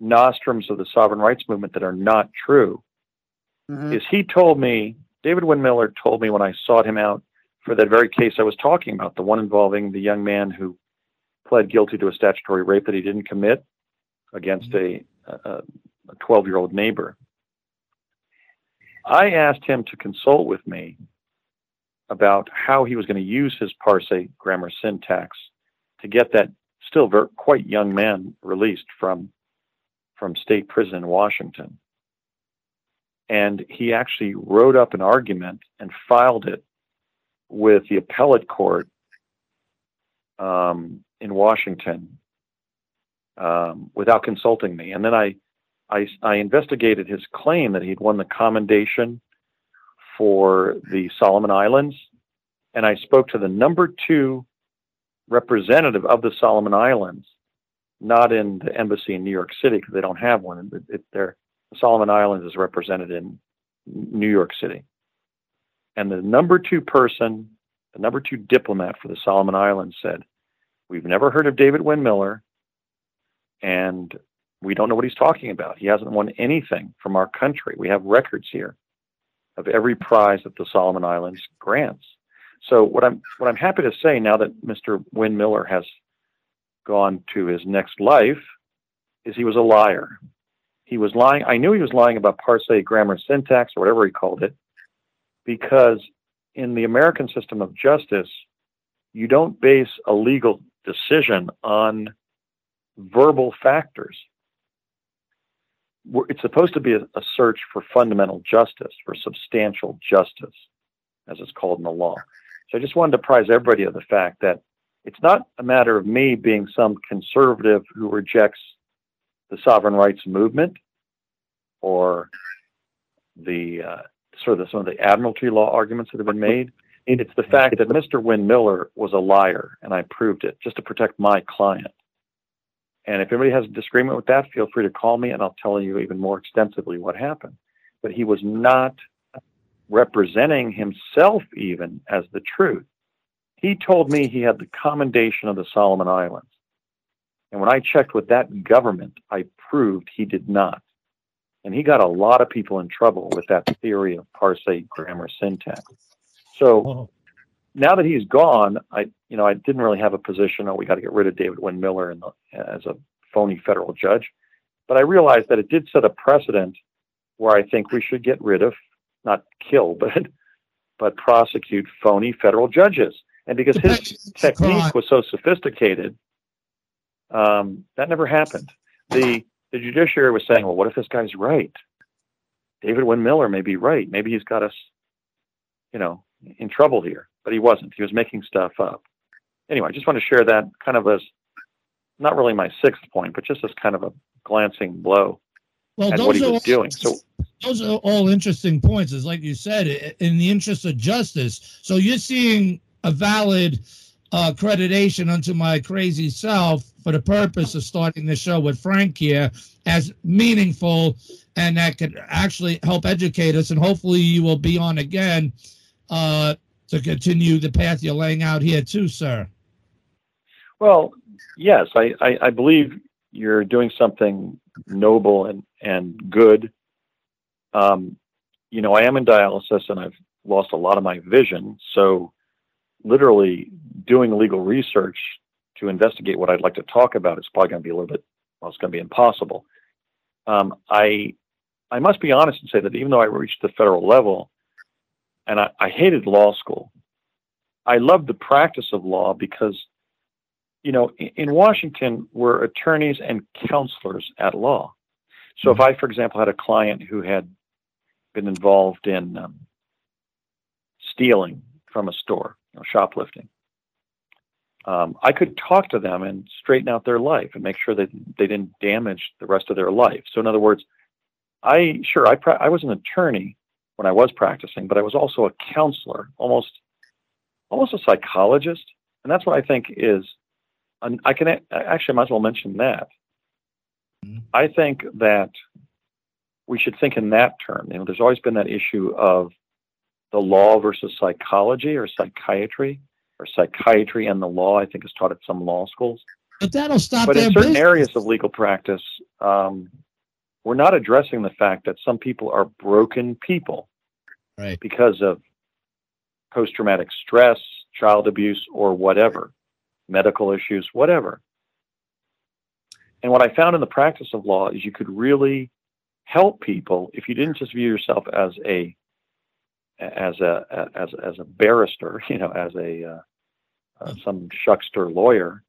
nostrums of the sovereign rights movement that are not true, Mhm. is he told me, David Wynn Miller told me when I sought him out for that very case I was talking about, the one involving the young man who pled guilty to a statutory rape that he didn't commit against mm-hmm. a, a, a 12 year old neighbor. I asked him to consult with me about how he was going to use his parse grammar syntax to get that still very, quite young man released from from state prison in Washington and he actually wrote up an argument and filed it with the appellate court um, in Washington um, without consulting me. And then I, I, I investigated his claim that he'd won the commendation for the Solomon Islands, and I spoke to the number two representative of the Solomon Islands, not in the embassy in New York City because they don't have one. It, it, Solomon Islands is represented in New York City. And the number two person the number two diplomat for the Solomon Islands, said, We've never heard of David Wynn Miller, and we don't know what he's talking about. He hasn't won anything from our country. We have records here of every prize that the Solomon Islands grants. So what I'm what I'm happy to say now that Mr. Wynn Miller has gone to his next life is he was a liar. He was lying. I knew he was lying about parse, grammar, syntax, or whatever he called it, because in the American system of justice, you don't base a legal decision on verbal factors. It's supposed to be a, search for fundamental justice, for substantial justice, as it's called in the law. So I just wanted to apprise everybody of the fact that it's not a matter of me being some conservative who rejects the sovereign rights movement or the uh, sort of some of the admiralty law arguments that have been made. It's the fact that Mr. Wynn Miller was a liar, and I proved it just to protect my client. And if anybody has a disagreement with that, feel free to call me, and I'll tell you even more extensively what happened. But he was not representing himself even as the truth. He told me he had the commendation of the Solomon Islands. And when I checked with that government, I proved he did not. And he got a lot of people in trouble with that theory of parse, grammar, syntax. So oh. now that he's gone, I you know I didn't really have a position. Oh, we got to get rid of David Wynn Miller the, as a phony federal judge. But I realized that it did set a precedent where I think we should get rid of, not kill, but but prosecute phony federal judges. And because his technique was so sophisticated, um, that never happened. The the judiciary was saying, well, what if this guy's right? David Wynn Miller may be right. Maybe he's got us, you know, in trouble here. But he wasn't. He was making stuff up. Anyway, I just want to share that kind of as not really my sixth point, but just as kind of a glancing blow well, at what he was all, doing. So those are all interesting points. As like you said, in the interest of justice. So you're seeing a valid accreditation unto my crazy self for the purpose of starting the show with Frank here as meaningful and that could actually help educate us. And hopefully, you will be on again uh, to continue the path you're laying out here, too, sir. Well, yes, I, I, I believe you're doing something noble and, and good. Um, you know, I am in dialysis and I've lost a lot of my vision. So literally doing legal research to investigate what I'd like to talk about is probably going to be a little bit, well, it's going to be impossible. Um, I, I must be honest and say that even though I reached the federal level, and I, I hated law school, I loved the practice of law because, you know, in, in Washington, we're attorneys and counselors at law. So if I, for example, had a client who had been involved in um, stealing from a store, you know, shoplifting. Um, I could talk to them and straighten out their life and make sure that they didn't damage the rest of their life. So, in other words, I sure I pra- I was an attorney when I was practicing, but I was also a counselor, almost almost a psychologist, and that's what I think is. I can actually I might as well mention that. Mm-hmm. I think that we should think in that term. You know, there's always been that issue of the law versus psychology or psychiatry or psychiatry and the law. I think is taught at some law schools. But that'll stop. But in certain business. areas of legal practice, um, we're not addressing the fact that some people are broken people, right? Because of post-traumatic stress, child abuse, or whatever, medical issues, whatever. And what I found in the practice of law is you could really help people if you didn't just view yourself as a as a as as a barrister, you know, as a uh, uh, some shuckster lawyer,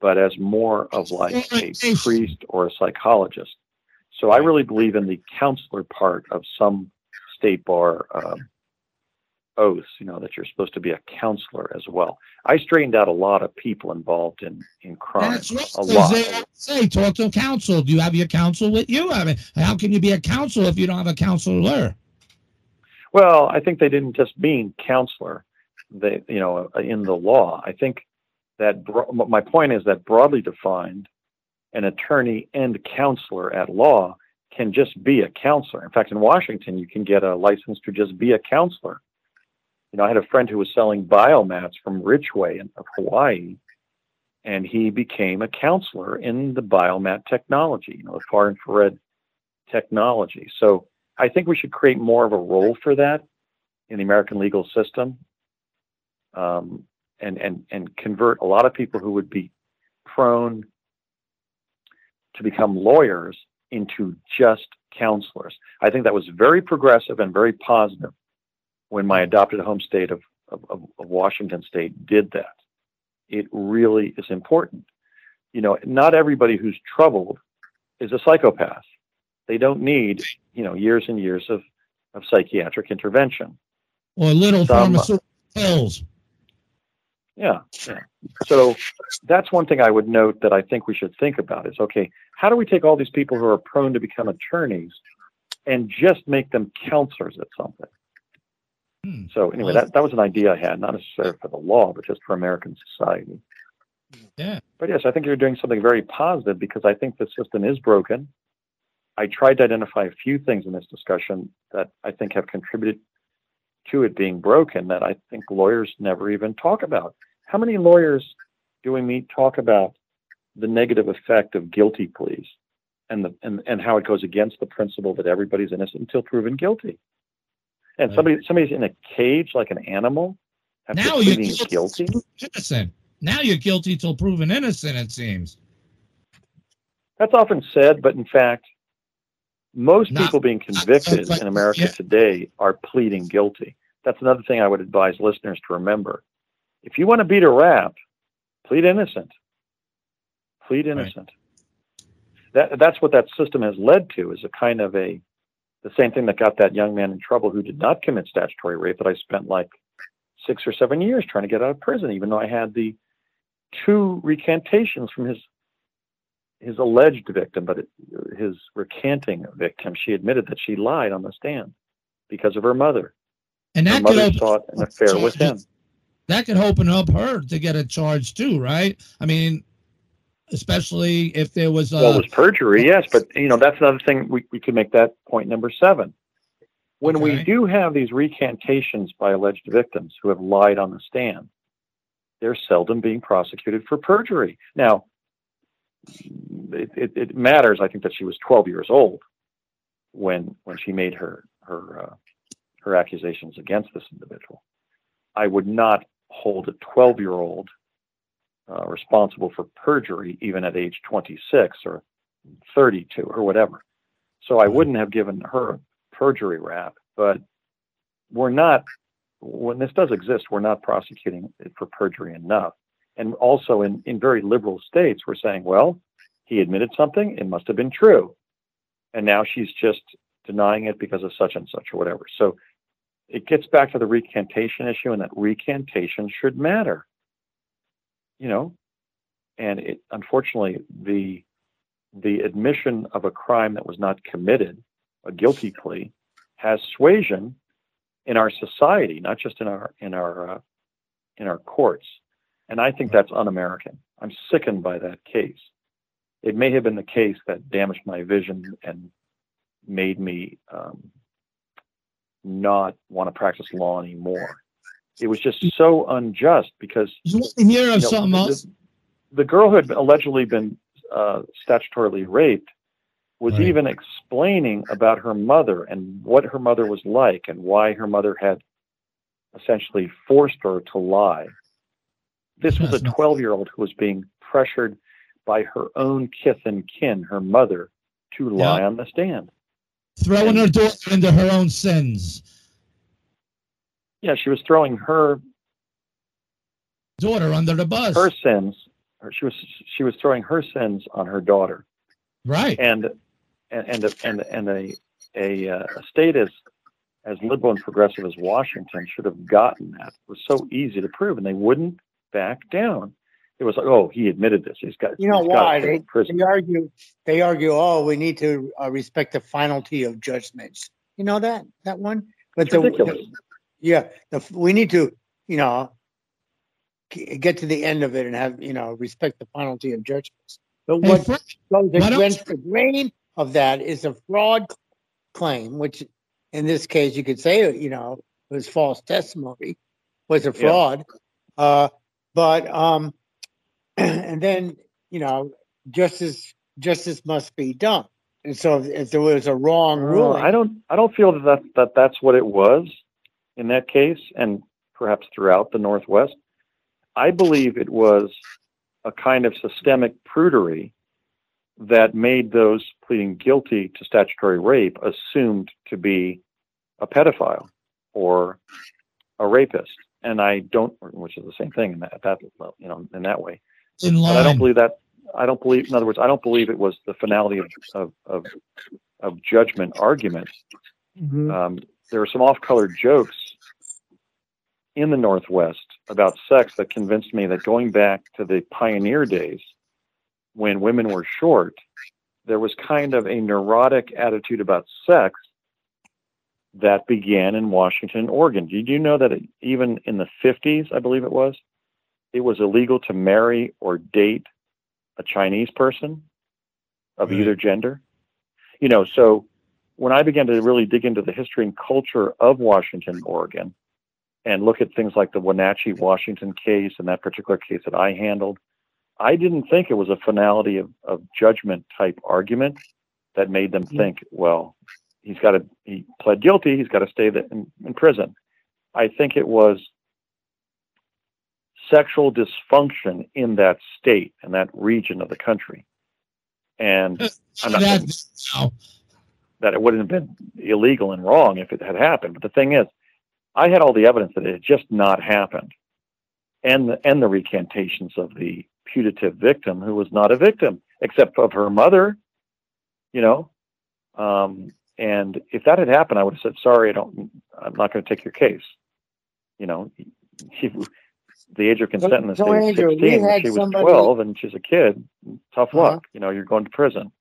but as more of like a priest or a psychologist. So I really believe in the counselor part of some state bar uh, oaths. You know that you're supposed to be a counselor as well. I straightened out a lot of people involved in in crime. That's right. A lot. say talk to a counsel. Do you have your counsel with you? I mean, how can you be a counselor if you don't have a counselor? Well, I think they didn't just mean counselor. They, you know, uh, in the law. I think that bro- my point is that broadly defined, an attorney and counselor at law can just be a counselor. In fact, in Washington, you can get a license to just be a counselor. You know, I had a friend who was selling biomats from Richway in, of Hawaii, and he became a counselor in the biomat technology, you know, the far infrared technology. So I think we should create more of a role for that in the American legal system, um, and and and convert a lot of people who would be prone to become lawyers into just counselors. I think that was very progressive and very positive when my adopted home state of, of, of Washington State did that. It really is important. You know, not everybody who's troubled is a psychopath. They don't need, you know, years and years of, of psychiatric intervention. Or little Some, pharmaceutical pills. Yeah, yeah. So that's one thing I would note that I think we should think about is okay, how do we take all these people who are prone to become attorneys and just make them counselors at something? Hmm. So anyway, that, that was an idea I had, not necessarily for the law, but just for American society. Yeah. But yes, I think you're doing something very positive because I think the system is broken. I tried to identify a few things in this discussion that I think have contributed to it being broken that I think lawyers never even talk about. How many lawyers do we meet talk about the negative effect of guilty pleas and the and, and how it goes against the principle that everybody's innocent until proven guilty? And right. somebody somebody's in a cage like an animal. Now you're guilty. Innocent. Now you're guilty till proven innocent. It seems. That's often said, but in fact, most Not, people being convicted in America yeah. today are pleading guilty. That's another thing I would advise listeners to remember. If you want to beat a rap, plead innocent. Plead innocent. Right. That that's what that system has led to is a kind of a the same thing that got that young man in trouble who did not commit statutory rape that I spent like six or seven years trying to get out of prison, even though I had the two recantations from his his alleged victim, but his recanting victim, she admitted that she lied on the stand because of her mother. And that her mother sought an affair with him. That could open up her to get a charge too, right? I mean, especially if there was a, well, it was perjury, yes, but you know that's another thing we, we could make that point number seven. When okay. we do have these recantations by alleged victims who have lied on the stand, they're seldom being prosecuted for perjury. Now, it, it, it, matters. I think that she was 12 years old when when she made her her uh, her accusations against this individual. I would not hold a 12 year old uh, responsible for perjury even at age 26 or 32 or whatever. So I wouldn't have given her a perjury rap. But we're not when this does exist, we're not prosecuting it for perjury enough. And also in, in very liberal states, we're saying, well, he admitted something, it must have been true. And now she's just denying it because of such and such or whatever. So it gets back to the recantation issue, and that recantation should matter. You know, and it, unfortunately, the the admission of a crime that was not committed, a guilty plea, has suasion in our society, not just in our in our uh, in our courts. And I think that's un-American. I'm sickened by that case. It may have been the case that damaged my vision and made me um, not want to practice law anymore. It was just so unjust because you want to hear of know, something the, else. The girl who had allegedly been uh, statutorily raped was right. even explaining about her mother and what her mother was like and why her mother had essentially forced her to lie. This was a 12 year old who was being pressured by her own kith and kin, her mother, to lie yeah. on the stand. Throwing and, her daughter into her own sins. Yeah, she was throwing her daughter under the bus. Her sins. She was she was throwing her sins on her daughter. Right. And and and a, and, and a a, uh, a state as as liberal and progressive as Washington should have gotten that. It was so easy to prove, and they wouldn't back down. It was like, oh, he admitted this. He's got. You know why they, they, argue? They argue, oh, we need to uh, respect the finality of judgments. You know that that one. But the, the, yeah, the, we need to, you know, get to the end of it and have you know respect the finality of judgments. But what goes against the grain of that is a fraud claim, which in this case you could say, you know, was false testimony, was a fraud. Uh, but um, and then you know, justice justice must be done. And so, if, if there was a wrong Uh, ruling, I don't. I don't feel that that that's what it was in that case, and perhaps throughout the Northwest. I believe it was a kind of systemic prudery that made those pleading guilty to statutory rape assumed to be a pedophile or a rapist, and I don't, which is the same thing in that, that you know, in that way. In But I don't believe that. I don't believe. In other words, I don't believe it was the finality of of of, of judgment argument. Mhm. Um, there were some off-color jokes in the Northwest about sex that convinced me that going back to the pioneer days, when women were short, there was kind of a neurotic attitude about sex that began in Washington Oregon. Did you know that it, even in the 50s, I believe it was, it was illegal to marry or date a Chinese person of either gender? You know, so when I began to really dig into the history and culture of Washington, Oregon, and look at things like the Wenatchee, Washington case and that particular case that I handled, I didn't think it was a finality of, of judgment type argument that made them think, well, he's got to, he pled guilty, he's got to stay the, in, in prison. I think it was sexual dysfunction in that state and that region of the country. And I'm not That, now, that it wouldn't have been illegal and wrong if it had happened. But the thing is, I had all the evidence that it had just not happened, and the, and the recantations of the putative victim who was not a victim except of her mother, you know. Um, and if that had happened, I would have said, "Sorry, I don't. I'm not going to take your case." You know, she, the age of consent in the so, state is Andrew, we 16. When had she was somebody- 12 and she's a kid, tough Uh-huh. luck. You know, you're going to prison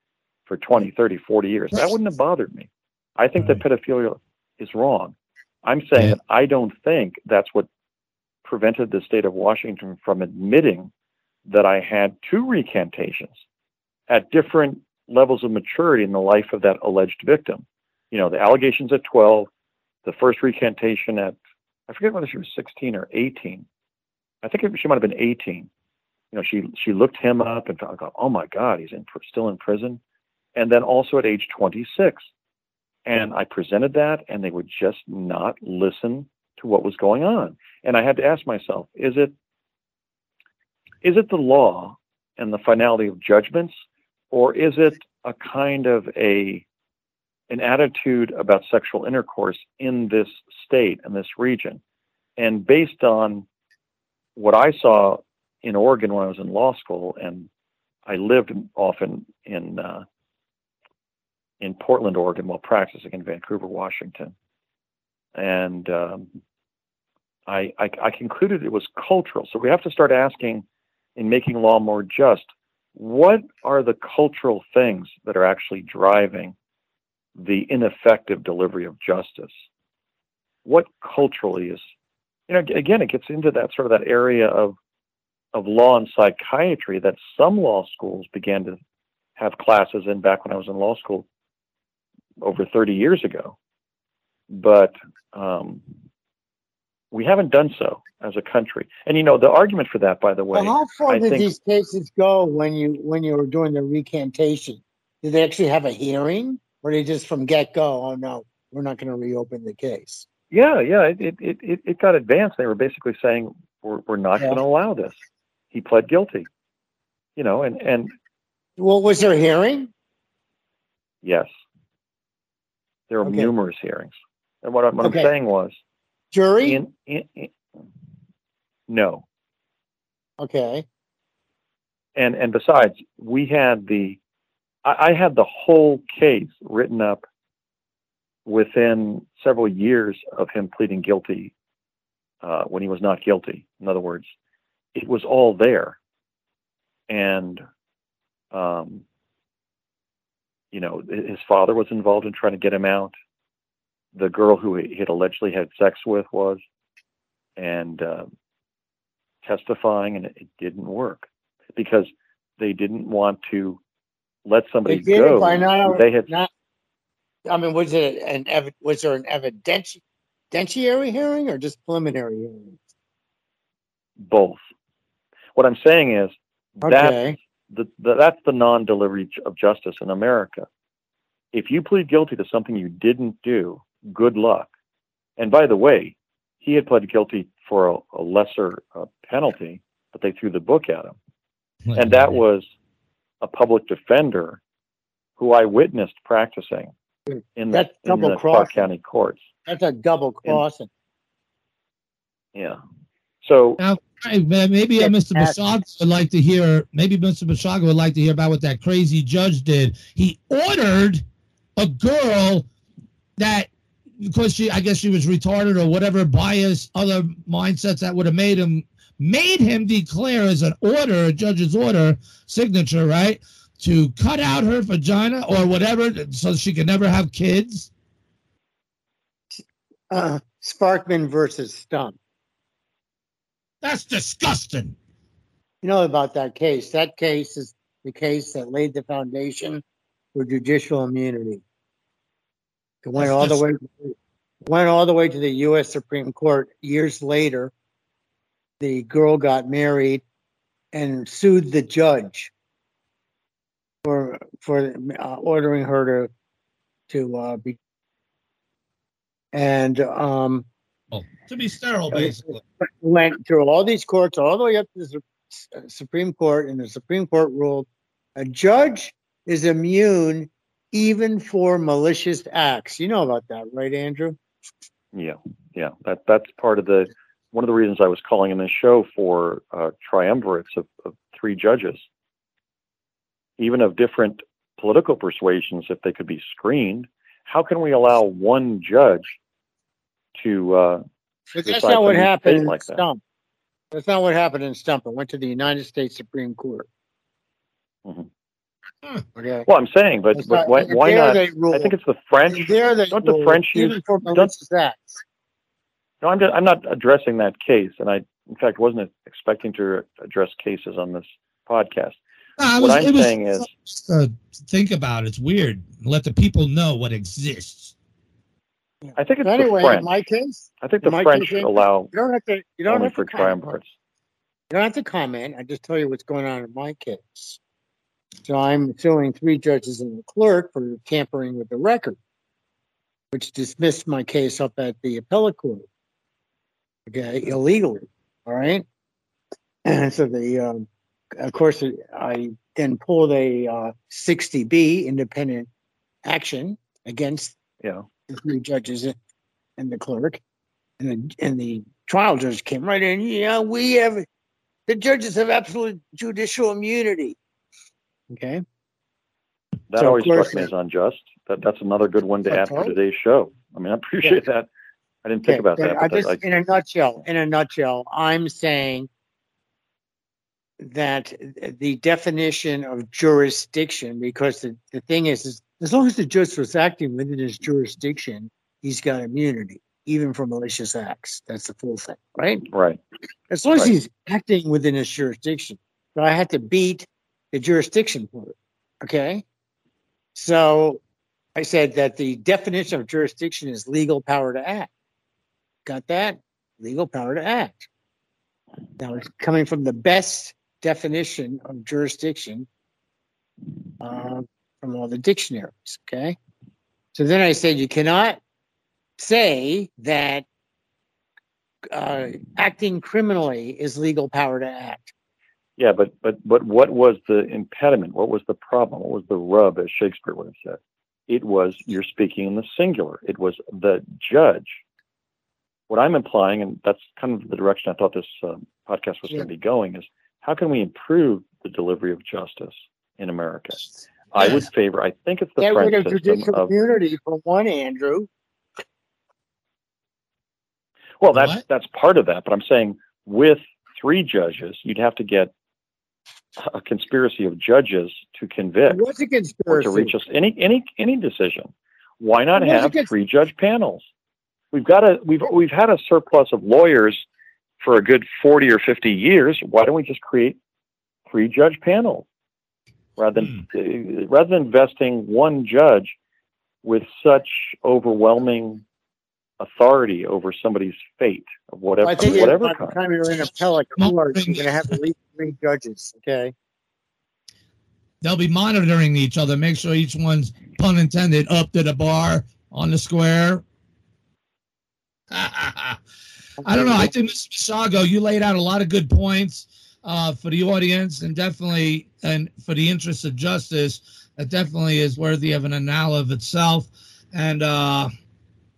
for 20, 30, 40 years. That wouldn't have bothered me. I think that pedophilia is wrong. I'm saying Yeah. that I don't think that's what prevented the state of Washington from admitting that I had two recantations at different levels of maturity in the life of that alleged victim. You know, the allegations at 12, the first recantation at, I forget whether she was 16 or 18. I think she might have been 18. You know, she she looked him up and thought, oh my God, he's in still in prison. And then also at age 26, and I presented that, and they would just not listen to what was going on. And I had to ask myself, is it is it the law and the finality of judgments, or is it a kind of a an attitude about sexual intercourse in this state and this region? And based on what I saw in Oregon when I was in law school, and I lived often in uh, in Portland, Oregon, while practicing in Vancouver, Washington, and um, I, I I concluded it was cultural. So we have to start asking, in making law more just, what are the cultural things that are actually driving the ineffective delivery of justice? What culturally is, you know, again, it gets into that sort of that area of of law and psychiatry that some law schools began to have classes in back when I was in law school over 30 years ago. But um, we haven't done so as a country. And you know, the argument for that, by the way, Well, how far I did think- these cases go when you when you were doing the recantation? Did they actually have a hearing, or they just from get go? Oh no, we're not going to reopen the case. yeah, yeah, it it it, it- got advanced. They were basically saying we're we're not Yeah. going to allow this. He pled guilty. You know, and and Well, was there a hearing? yes, there were Okay. numerous hearings. And what, what Okay. I'm saying was, Jury? in, in, in no, okay. and and besides, we had the, I, I had the whole case written up within several years of him pleading guilty uh, when he was not guilty. In other words, it was all there, and um, you know, his father was involved in trying to get him out. The girl who he had allegedly had sex with was, and uh, testifying, and it, it didn't work because they didn't want to let somebody They go. by not. they had not. I mean, was it an was there an evidentiary hearing or just preliminary hearing? Both. What I'm saying is that Okay. the, the, that's the non-delivery of justice in America. If you plead guilty to something you didn't do, good luck. And by the way, he had pled guilty for a, a lesser uh, penalty, but they threw the book at him. And that was a public defender who I witnessed practicing in the, That's in the double Clark. County courts. That's a double crossing. Yeah. So Now, maybe uh, Mr. that's- Basiago would like to hear. Maybe Mr. Basiago would like to hear about what that crazy judge did. He ordered a girl that because she, I guess she was retarded or whatever bias, other mindsets that would have made him made him declare as an order, a judge's order signature, right, to cut out her vagina or whatever, so she could never have kids. Uh, Sparkman versus Stump. That's disgusting. You know about that case. That case is the case that laid the foundation for judicial immunity. It went all the way went all the way to the U.S. Supreme Court. Years later, the girl got married and sued the judge for for uh, ordering her to to uh, be and um, Oh, to be sterile, basically. went through all these courts, all the way up to the uh, Supreme Court, and the Supreme Court ruled a judge is immune even for malicious acts. You know about that, right, Andrew? Yeah, yeah, that that's part of the one of the reasons I was calling in this show for uh, triumvirates of, of three judges, even of different political persuasions, if they could be screened. How can we allow one judge to? Uh, But that's not what happened in like that. Stump. That's not what happened in Stump. It went to the United States Supreme Court. Mhm. Huh. Okay. well, I'm saying, but That's but not- why, why not? They I think it's the French. there they don't the ruled, French use- don't- malicious acts. No, I'm just, I'm not addressing that case, and I, in fact, wasn't expecting to address cases on this podcast. No, it What was- I'm it was saying is- uh, think about it. It's weird. Let the people know what exists. I think it's But anyway, the in my case, I think the French case, allow you don't have to. You don't only have for to comment. You don't have to comment. I just tell you what's going on in my case. So I'm suing three judges and the clerk for tampering with the record, which dismissed my case up at the appellate court. Okay, illegally. All right. And so the, um, of course, I then pulled a uh, 60B independent action against the three judges and the clerk, and the and the trial judge came right in. Yeah, we have the judges have absolute judicial immunity. Okay, That So, always struck me as unjust. That that's another good one to add for today's show. I mean, I appreciate that. I didn't think okay. about that. I just, I, in a nutshell, in a nutshell, I'm saying that the definition of jurisdiction, because the, the thing is, is as long as the judge was acting within his jurisdiction, he's got immunity, even for malicious acts. That's the full thing, right? right. as long as he's acting within his jurisdiction. So I had to beat the jurisdiction part. Okay. So I said that the definition of jurisdiction is legal power to act. Got that? Legal power to act. Now it's coming from the best definition of jurisdiction uh, from all the dictionaries. Okay. So then I said you cannot say that uh, acting criminally is legal power to act. Yeah, but but but what was the impediment? What was the problem? What was the rub, as Shakespeare would have said? It was you're speaking in the singular. It was the judge. What I'm implying, and that's kind of the direction I thought this um, podcast was Yeah. going to be going, is how can we improve the delivery of justice in America? I would favor. I think it's the Get rid French of judicial of immunity for one, Andrew. Well, that's What? that's part of that, but I'm saying with three judges, you'd have to get a conspiracy of judges to convict was a or conspiracy. to reach us any any any decision. Why not It was have against- three judge panels? We've got a we've we've had a surplus of lawyers for a good forty or fifty years. Why don't we just create three judge panels rather than uh, rather than investing one judge with such overwhelming authority over somebody's fate of whatever I think whatever by the kind. time you're in a appellate court, you're gonna have at least three judges, okay? They'll be monitoring each other, make sure each one's pun intended up to the bar on the square. I don't know. I think Mr. Basiago, you laid out a lot of good points uh, for the audience, and definitely, and for the interest of justice, that definitely is worthy of an annal of itself. And uh,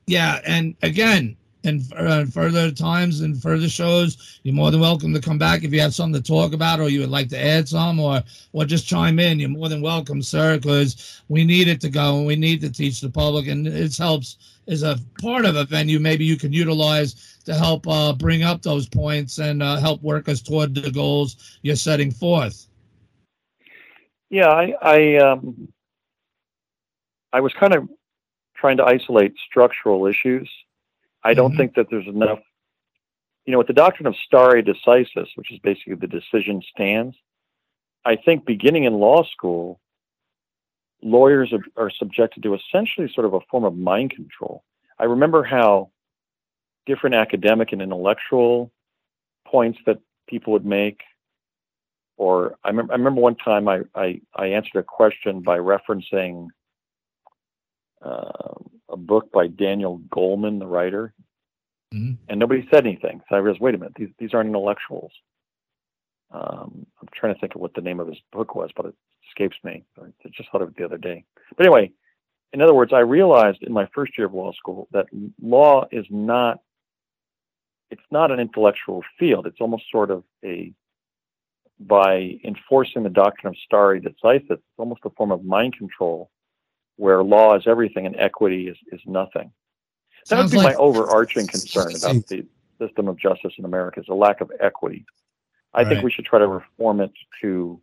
yeah, and again, and uh, further times and further shows, you're more than welcome to come back if you have something to talk about, or you would like to add some, or or just chime in. You're more than welcome, sir, because we need it to go and we need to teach the public, and it helps is a part of a venue. Maybe you can utilize to help uh, bring up those points and uh, help work us toward the goals you're setting forth. Yeah, I I, um, I was kind of trying to isolate structural issues. I don't Mhm. think that there's enough. You know, with the doctrine of stare decisis, which is basically the decision stands, I think beginning in law school, lawyers are, are subjected to essentially sort of a form of mind control. I remember how different academic and intellectual points that people would make, or I, mem- I remember one time I, I, I answered a question by referencing uh, a book by Daniel Goleman, the writer, Mhm. and nobody said anything. So I realized, wait a minute, these these aren't intellectuals. Um, I'm trying to think of what the name of his book was, but it escapes me. I just thought of it the other day. But anyway, in other words, I realized in my first year of law school that law is not it's not an intellectual field. It's almost sort of a by enforcing the doctrine of stare decisis, it's almost a form of mind control where law is everything and equity is, is nothing. That would be like my overarching concern about the system of justice in America is a lack of equity. I think we should try to reform it to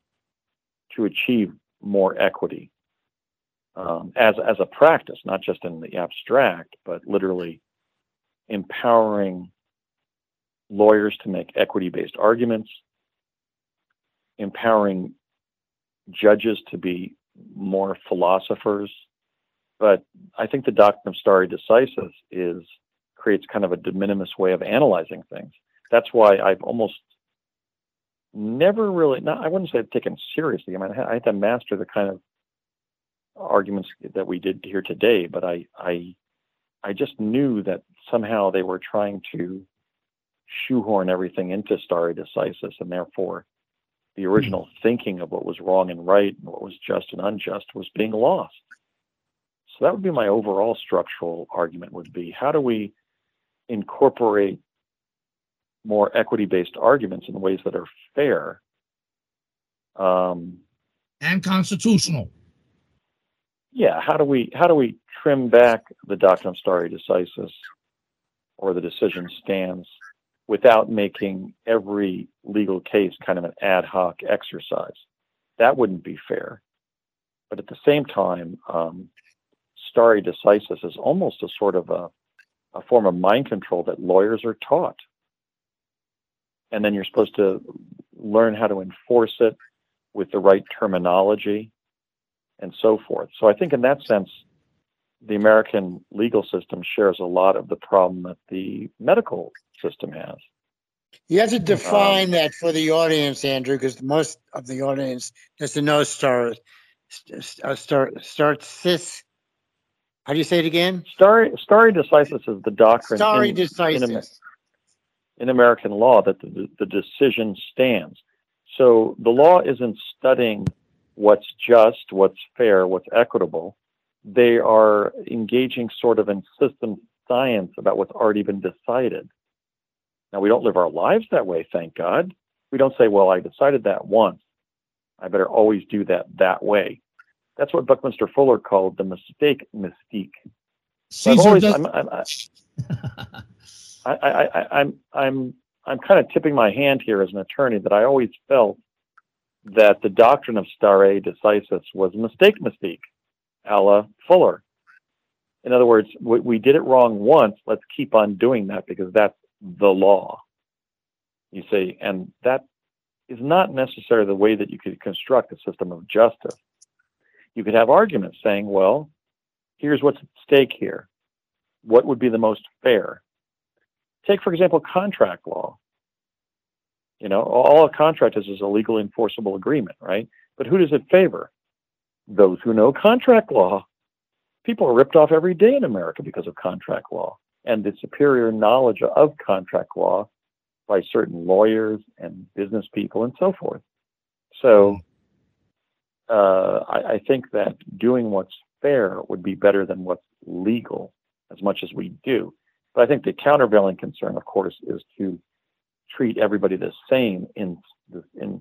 to achieve more equity um, as as a practice, not just in the abstract, but literally empowering lawyers to make equity-based arguments, empowering judges to be more philosophers. But I think the doctrine of stare decisis is creates kind of a de minimis way of analyzing things. That's why I've almost never really, not, I wouldn't say I've taken seriously. I mean, I had- to master the kind of arguments that we did here today, but I, I, I just knew that somehow they were trying to shoehorn everything into stare decisis, and therefore the original thinking of what was wrong and right and what was just and unjust was being lost. So that would be my overall structural argument would be how do we incorporate more equity-based arguments in ways that are fair um, and constitutional. yeah how do we how do we trim back the doctrine of stare decisis or the decision stands without making every legal case kind of an ad hoc exercise. That wouldn't be fair. But at the same time um, stare decisis is almost a sort of a, a form of mind control that lawyers are taught. And then you're supposed to learn how to enforce it with the right terminology and so forth. So I think in that sense, the American legal system shares a lot of the problem that the medical system has. You have to define Um, that for the audience, Andrew, because most of the audience doesn't know star, uh, star, start cis. How do you say it again? Stare, stare decisis is the doctrine Stare in, in, decisis. in American law that the, the decision stands. So the law isn't studying what's just, what's fair, what's equitable. They are engaging sort of in system science about what's already been decided. Now, we don't live our lives that way, thank God. We don't say, well, I decided that once. I better always do that that way. That's what Buckminster Fuller called the mistake mystique. So I've always, does. I'm, I'm, I, I, I, I'm, I'm, I'm kind of tipping my hand here as an attorney that I always felt that the doctrine of stare decisis was a mistake mystique, a la Fuller. In other words, we, we did it wrong once. Let's keep on doing that because that's the law. You see, and that is not necessarily the way that you could construct a system of justice. You could have arguments saying, well, here's what's at stake here. what would be the most fair. Take, for example, contract law. You know, all a contract is is a legal enforceable agreement, right? But who does it favor? Those who know contract law. People are ripped off every day in America because of contract law and the superior knowledge of contract law by certain lawyers and business people and so forth. So uh, I, I, think that doing what's fair would be better than what's legal as much as we do. But I think the countervailing concern, of course, is to treat everybody the same in in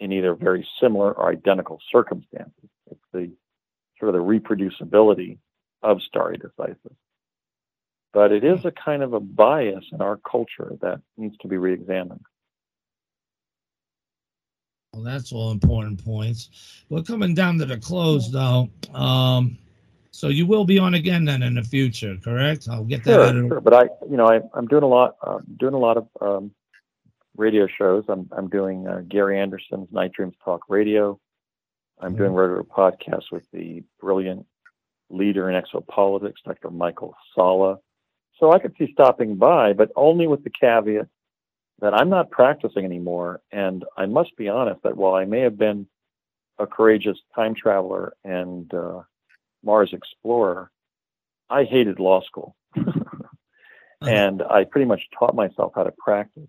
in either very similar or identical circumstances. It's the sort of the reproducibility of stare decisis. But it is a kind of a bias in our culture that needs to be reexamined. Well, that's all important points. We're coming down to the close, though. Um, so you will be on again then in the future, correct? I'll get that. Sure, out of sure. But I, you know, I, I'm doing a lot, uh, doing a lot of um, radio shows. I'm, I'm doing uh, Gary Anderson's Night Dreams Talk Radio. I'm doing regular podcasts with the brilliant leader in exopolitics, Dr. Michael Salla. So I could see stopping by, but only with the caveat that I'm not practicing anymore. And I must be honest that while I may have been a courageous time traveler and uh, Mars explorer, I hated law school. and I pretty much taught myself how to practice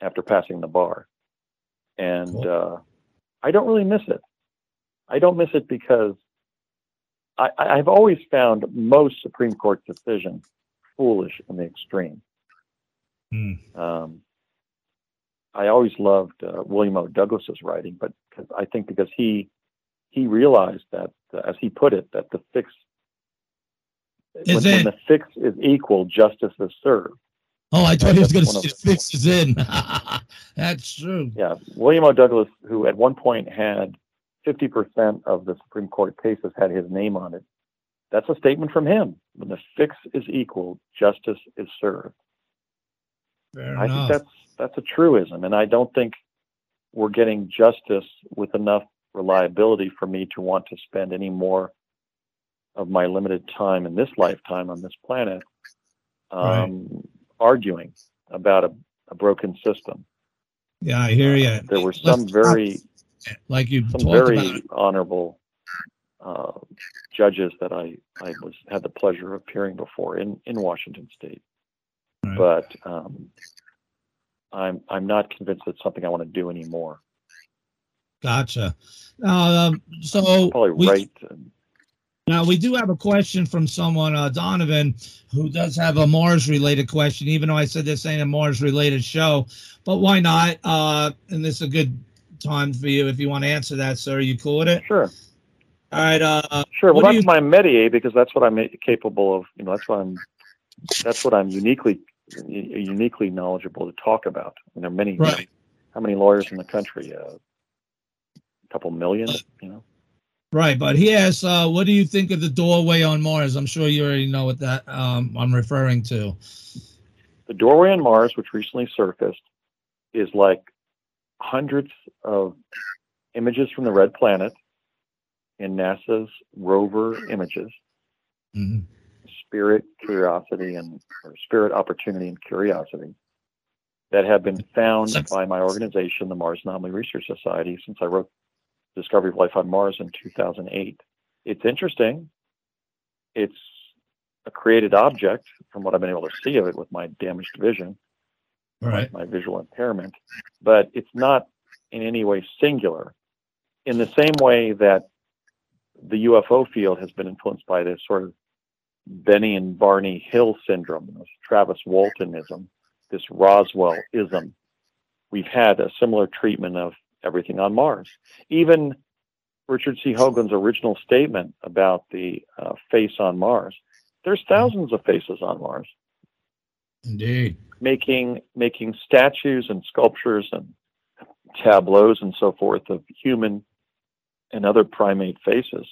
after passing the bar. And cool. uh, I don't really miss it. I don't miss it because I, I've always found most Supreme Court decisions foolish in the extreme. Mm. Um, I always loved uh, William O. Douglas's writing, but I think because he he realized that, uh, as he put it, that the fix when, when, the fix is equal, justice is served. Oh, I thought he was going to say the fix is in. That's true. Yeah, William O. Douglas, who at one point had 50% of the Supreme Court cases had his name on it. That's a statement from him. When the fix is equal, justice is served. Fair I enough. think that's that's a truism, and I don't think we're getting justice with enough reliability for me to want to spend any more of my limited time in this lifetime on this planet um, right. arguing about a, a, broken system. Yeah, I hear you. Uh, there were some very like you some very honorable uh, judges that I, I was had the pleasure of appearing before in, in Washington State. Right. But um, I'm I'm not convinced it's something I want to do anymore. Gotcha. Um, so probably we, right. Now we do have a question from someone, uh, Donovan, who does have a Mars-related question. Even though I said this ain't a Mars-related show, but why not? Uh, and this is a good time for you if you want to answer that, sir. Are you cool with it? Sure. All right. Uh, sure. Well, that's you... my métier because that's what I'm capable of. You know, that's what I'm. That's what I'm uniquely uniquely knowledgeable to talk about. And there are many. Right. how many lawyers in the country? Uh, a couple million. You know. Right, but he asks, uh, "What do you think of the doorway on Mars?" I'm sure you already know what that um, I'm referring to. The doorway on Mars, which recently surfaced, is like hundreds of images from the red planet in NASA's rover images. Mm-hmm. Spirit, Curiosity, and or Spirit, Opportunity, and Curiosity that have been found by my organization, the Mars Anomaly Research Society, since I wrote Discovery of Life on Mars in 2008. It's interesting. It's a created object from what I've been able to see of it with my damaged vision, right. my, visual impairment, but it's not in any way singular. In the same way that the UFO field has been influenced by this sort of Betty and Barney Hill syndrome, this Travis Waltonism, this Roswellism. We've had a similar treatment of everything on Mars. Even Richard C. Hoagland's original statement about the uh, face on Mars, there's thousands of faces on Mars. Indeed. Making making statues and sculptures and tableaus and so forth of human and other primate faces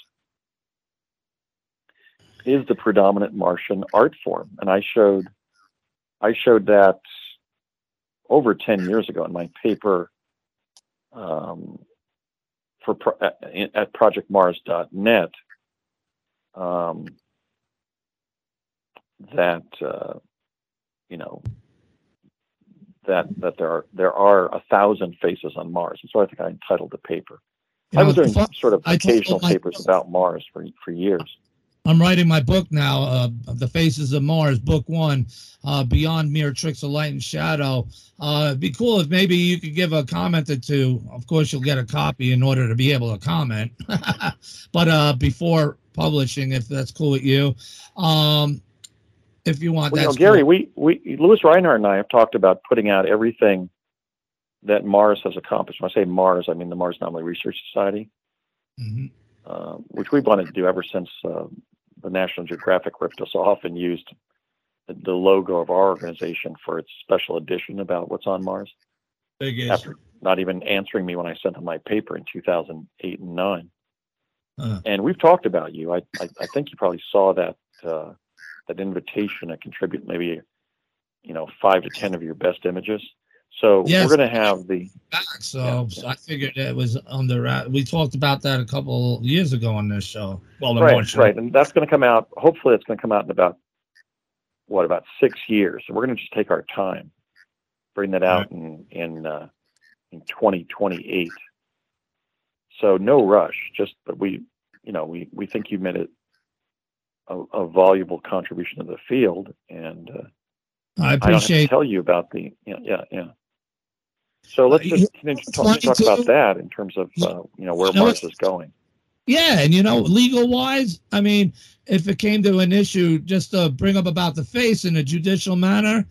is the predominant Martian art form. And I showed I showed that over 10 years ago in my paper um, for at, at projectmars.net. Um, that uh, you know that that there are there are a thousand faces on Mars, and so I think I entitled the paper. You I know, was doing I- sort of I occasional papers about Mars for for years. I'm writing my book now, uh, The Faces of Mars, book one, uh, Beyond Mere Tricks of Light and Shadow. Uh, it'd be cool if maybe you could give a comment or two. Of course, you'll get a copy in order to be able to comment, but uh, before publishing, if that's cool with you. Um, if you want, Well, you know, Gary, cool. we we Lewis Reinhardt and I have talked about putting out everything that Mars has accomplished. When I say Mars, I mean the Mars Anomaly Research Society. Mhm. uh, which we've wanted to do ever since uh, the National Geographic ripped us off and used the, the logo of our organization for its special edition about what's on Mars. Big. After not even answering me when I sent them my paper in 2008 and nine, Uh, and we've talked about you. I I, I think you probably saw that uh, that invitation to contribute maybe you know five to ten of your best images. So Yes. we're going to have the back, so, so I figured it was under. uh, We talked about that a couple years ago on this show. Well, the right, show. right, and that's going to come out. Hopefully, it's going to come out in about what about six years. So we're going to just take our time, bring that out in in uh, in 2028. So no rush. Just but we, you know, we we think you made it a, a valuable contribution to the field, and uh, I I don't have to appreciate. tell you about the yeah yeah yeah. So let's Uh, just to talk, talk about that in terms of uh, you know where You know Mars is going. Yeah, and you know, legal wise, I mean, if it came to an issue, just to bring up about the face in a judicial manner,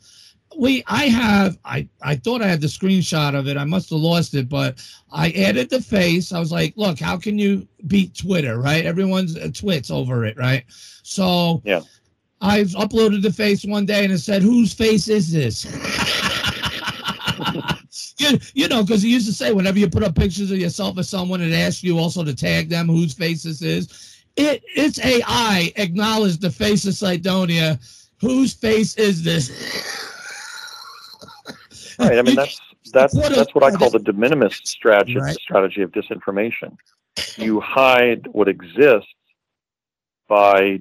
we, I have, I, I thought I had the screenshot of it. I must have lost it, but I added the face. I was like, look, how can you beat Twitter, right? Everyone's uh, twits over it, right? So Yeah. I've uploaded the face one day and it said, whose face is this? you, you know, because he used to say whenever you put up pictures of yourself or someone, it asks you also to tag them whose face this is. It it's AI acknowledged the face of Cydonia. Whose face is this? Right. I mean, that's that's that's what I call the de minimis strategy Right. strategy of disinformation. You hide what exists by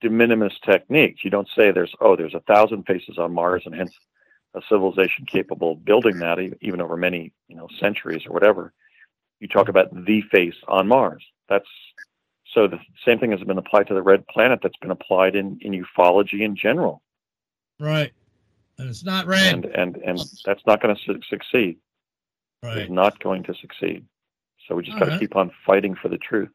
de minimis techniques. You don't say there's oh there's a thousand faces on Mars and hence a civilization capable of building that even over many you know centuries or whatever. You talk about the face on Mars. That's so the same thing has been applied to the red planet. That's been applied in in ufology in general, right. And it's not red. and and and that's not going to su- succeed. right. not going to succeed. So we just got to right. keep on fighting for the truth.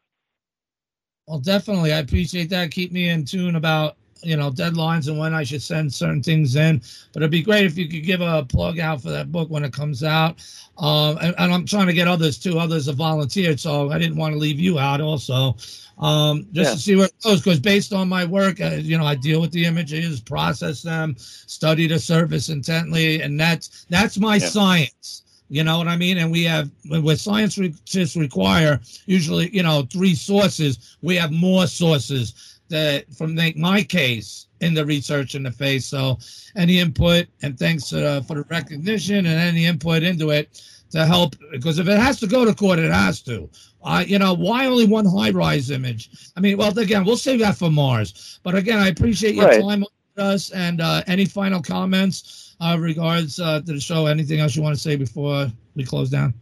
Well, definitely. I appreciate that. Keep me in tune about, you know, deadlines and when I should send certain things in. But it'd be great if you could give a plug out for that book when it comes out. Um, and, and I'm trying to get others too. Others have volunteered, so I didn't want to leave you out also. Um, just Yeah. to see where it goes, because based on my work, uh, you know, I deal with the images, process them, study the surface intently, and that's that's my Yeah. science. You know what I mean? And we have, with science re- just require usually, you know, three sources. We have more sources that from the, my case in the research in the face. So any input and thanks uh, for the recognition and any input into it to help because if it has to go to court, it has to. Uh, you know, why only one high rise image? I mean, well, again, we'll save that for Mars. But again, I appreciate your Right. time with us and uh, any final comments uh, regards uh, to the show. Anything else you want to say before we close down?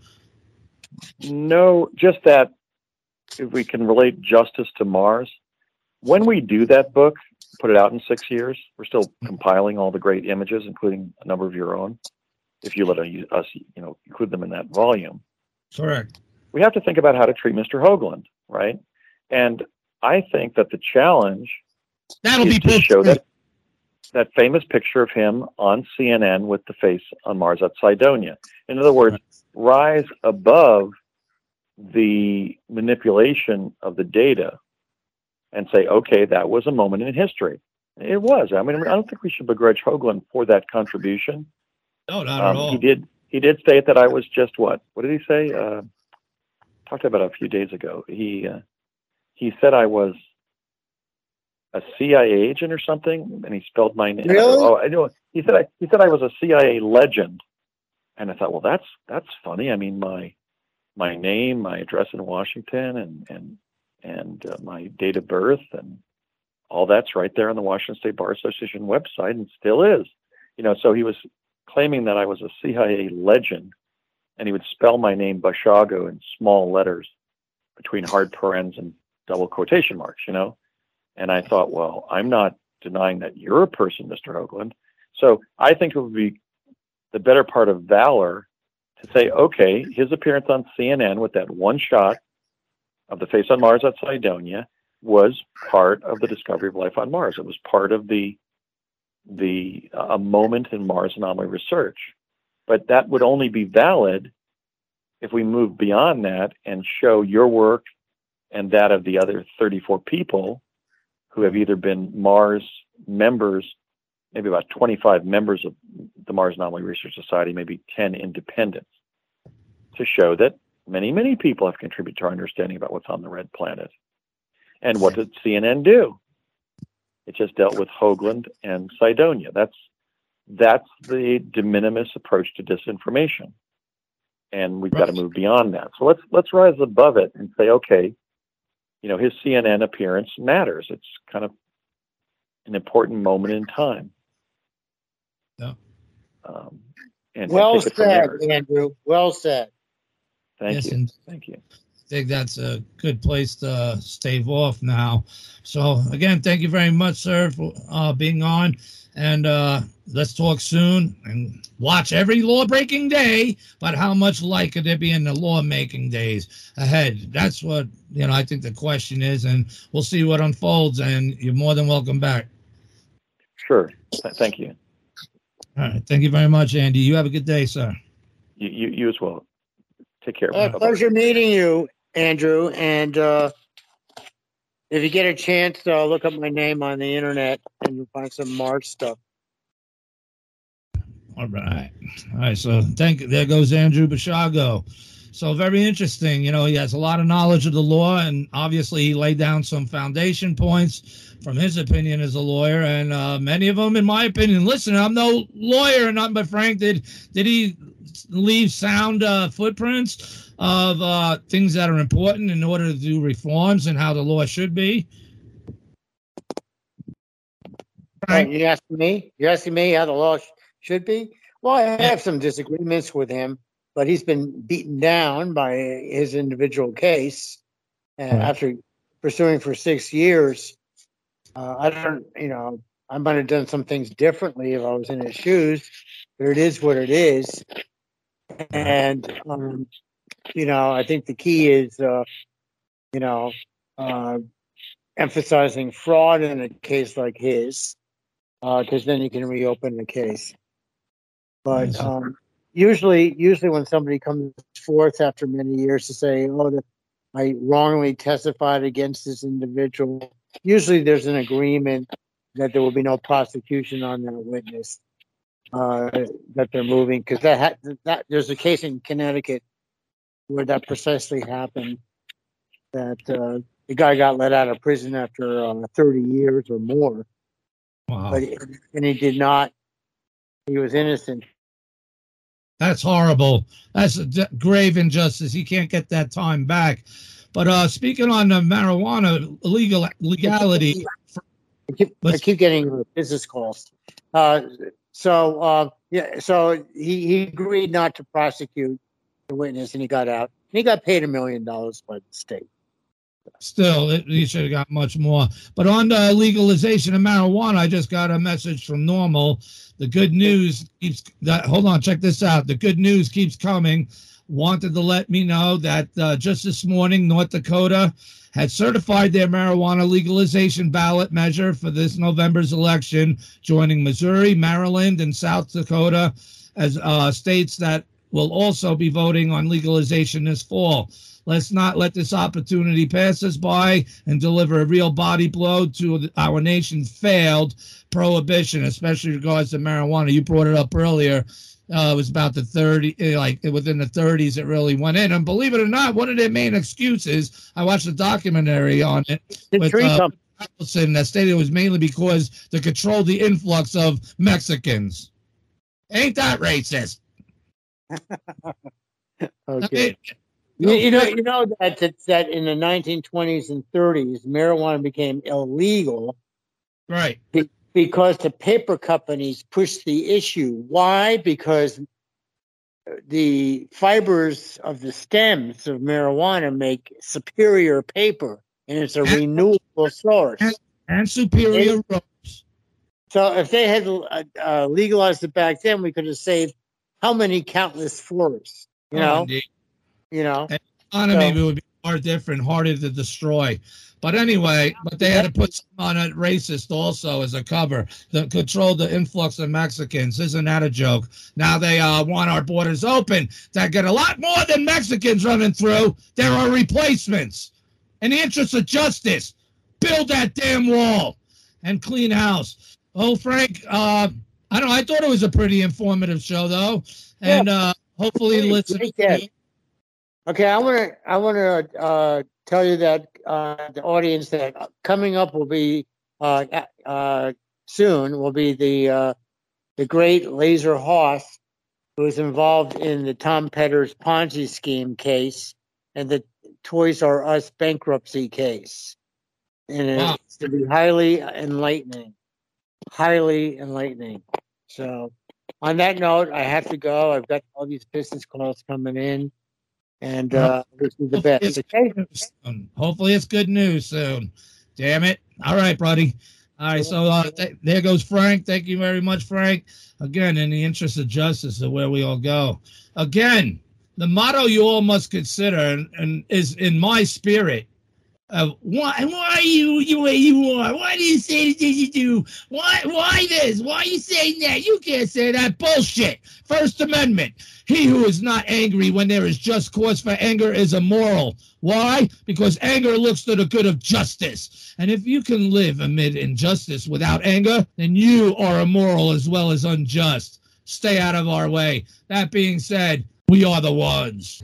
No, just that if we can relate justice to Mars, when we do that book, put it out in six years, we're still compiling all the great images, including a number of your own. If you let us, you know, include them in that volume, Correct. we have to think about how to treat Mr. Hoagland, right? And I think that the challenge That'll is be to show that that famous picture of him on CNN with the face on Mars at Cydonia. In other words, rise above the manipulation of the data and say, okay, that was a moment in history. It was. I mean, I don't think we should begrudge Hoagland for that contribution. No, not at Um, all. he did. He did state that I was just what? What did he say? Uh, talked about it a few days ago. He uh, he said I was a CIA agent or something, and he spelled my name. Really? Oh, I know. He said I, he said I was a CIA legend, and I thought, well, that's that's funny. I mean, my my name, my address in Washington, and and and uh, my date of birth, and all that's right there on the Washington State Bar Association website and still is. You know, so he was claiming that I was a CIA legend and he would spell my name Bashago in small letters between hard parens and double quotation marks, you know? And I thought, well, I'm not denying that you're a person, Mr. Hoagland. So I think it would be the better part of valor to say, okay, his appearance on CNN with that one shot of the face on Mars at Cydonia was part of the discovery of life on Mars. It was part of the the uh, a moment in Mars anomaly research. But that would only be valid if we move beyond that and show your work and that of the other 34 people who have either been Mars members, maybe about 25 members of the Mars Anomaly Research Society, maybe 10 independents, to show that many, many people have contributed to our understanding about what's on the red planet. And what did CNN do? It just dealt with Hoagland and Cydonia. That's that's the de minimis approach to disinformation, and we've right. got to move beyond that. So let's let's rise above it and say, okay, you know, his CNN appearance matters. It's kind of an important moment in time. Yeah. Um, and well said, Andrew. Well said. Thank yes, you. Thank you. I think that's a good place to stave off now. So again, thank you very much, sir, for uh, being on. And uh, let's talk soon and watch every law breaking day, but how much like could there be in the law making days ahead? That's what, you know, I think the question is, and we'll see what unfolds. And you're more than welcome back. Sure. Thank you. All right. Thank you very much, Andy. You have a good day, sir. You, you, you as well. Take care. Uh, pleasure meeting you, Andrew. And uh, if you get a chance, uh, look up my name on the internet and you'll find some Mars stuff. All right. All right. So thank you. there goes Andrew Basiago. So very interesting. You know, he has a lot of knowledge of the law, and obviously he laid down some foundation points from his opinion as a lawyer, and uh, many of them, in my opinion. Listen, I'm no lawyer, not but Frank did did he leave sound uh, footprints of uh, things that are important in order to do reforms and how the law should be? Frank? You asking me? You asking me how the law sh- should be? Well, I have some disagreements with him, but he's been beaten down by his individual case. And right. after pursuing for six years, uh, I don't, you know, I might have done some things differently if I was in his shoes, but it is what it is. And, um, you know, I think the key is, uh, you know, uh, emphasizing fraud in a case like his, because uh, then you can reopen the case. But um, usually, usually when somebody comes forth after many years to say, "Oh, I wrongly testified against this individual," usually there's an agreement that there will be no prosecution on that witness uh, that they're moving because that, ha- that there's a case in Connecticut where that precisely happened. That uh, the guy got let out of prison after uh, 30 years or more, wow. but and he did not. He was innocent. That's horrible. That's a d- grave injustice. He can't get that time back. But uh, speaking on the marijuana legal legality, I keep, I keep getting business calls. Uh, so uh, yeah, so he, he agreed not to prosecute the witness, and he got out. And he got paid a million dollars by the state. Still, it, he should have got much more. But on the legalization of marijuana, I just got a message from NORML. The good news keeps. That, hold on, check this out. The good news keeps coming. Wanted to let me know that uh, just this morning, North Dakota had certified their marijuana legalization ballot measure for this November's election, joining Missouri, Maryland, and South Dakota as uh, states that will also be voting on legalization this fall. Let's not let this opportunity pass us by and deliver a real body blow to our nation's failed prohibition, especially regards to marijuana. You brought it up earlier uh, it was about the 30, eh, like within the 30s, it really went in. And believe it or not, one of their main excuses, I watched a documentary on it with uh, that stated it was mainly because to control the influx of Mexicans. Ain't that racist? okay. You, you, know, you know that, that that in the 1920s and 30s, marijuana became illegal Right. because the paper companies pushed the issue. Why? Because the fibers of the stems of marijuana make superior paper, and it's a And- renewable source. And superior ropes. So if they had uh, uh, legalized it back then, we could have saved how many countless forests? You Oh, know, indeed. You know. economy So- would be far different, harder to destroy. But anyway, but they had to put some on it racist also as a cover that control the influx of Mexicans. Isn't that a joke? Now they uh, want our borders open. That get a lot more than Mexicans running through. There are replacements. In the interest of justice, build that damn wall and clean house. Oh, Frank, uh, I don't know. I thought it was a pretty informative show, though, and uh, hopefully, listen. Okay, I want to I want to uh, tell you that uh, the audience that coming up will be uh, uh, soon will be the uh, the great Laser Hoss, who is involved in the Tom Petters Ponzi scheme case and the Toys R Us bankruptcy case, and Wow. it's to be highly enlightening, highly enlightening. So, on that note, I have to go. I've got all these business calls coming in, and uh, this is the Hopefully best. it's Okay. good news soon. Hopefully it's good news soon. Damn it. All right, buddy. All right, so uh, th- there goes Frank. Thank you very much, Frank. Again, in the interest of justice, of where we all go. Again, the motto you all must consider and, and is in my spirit. Why? Why you you way you are? Why do you say the things you do? Why? Why this? Why are you saying that? You can't say that bullshit. First Amendment. He who is not angry when there is just cause for anger is immoral. Why? Because anger looks to the good of justice. And if you can live amid injustice without anger, then you are immoral as well as unjust. Stay out of our way. That being said, we are the ones.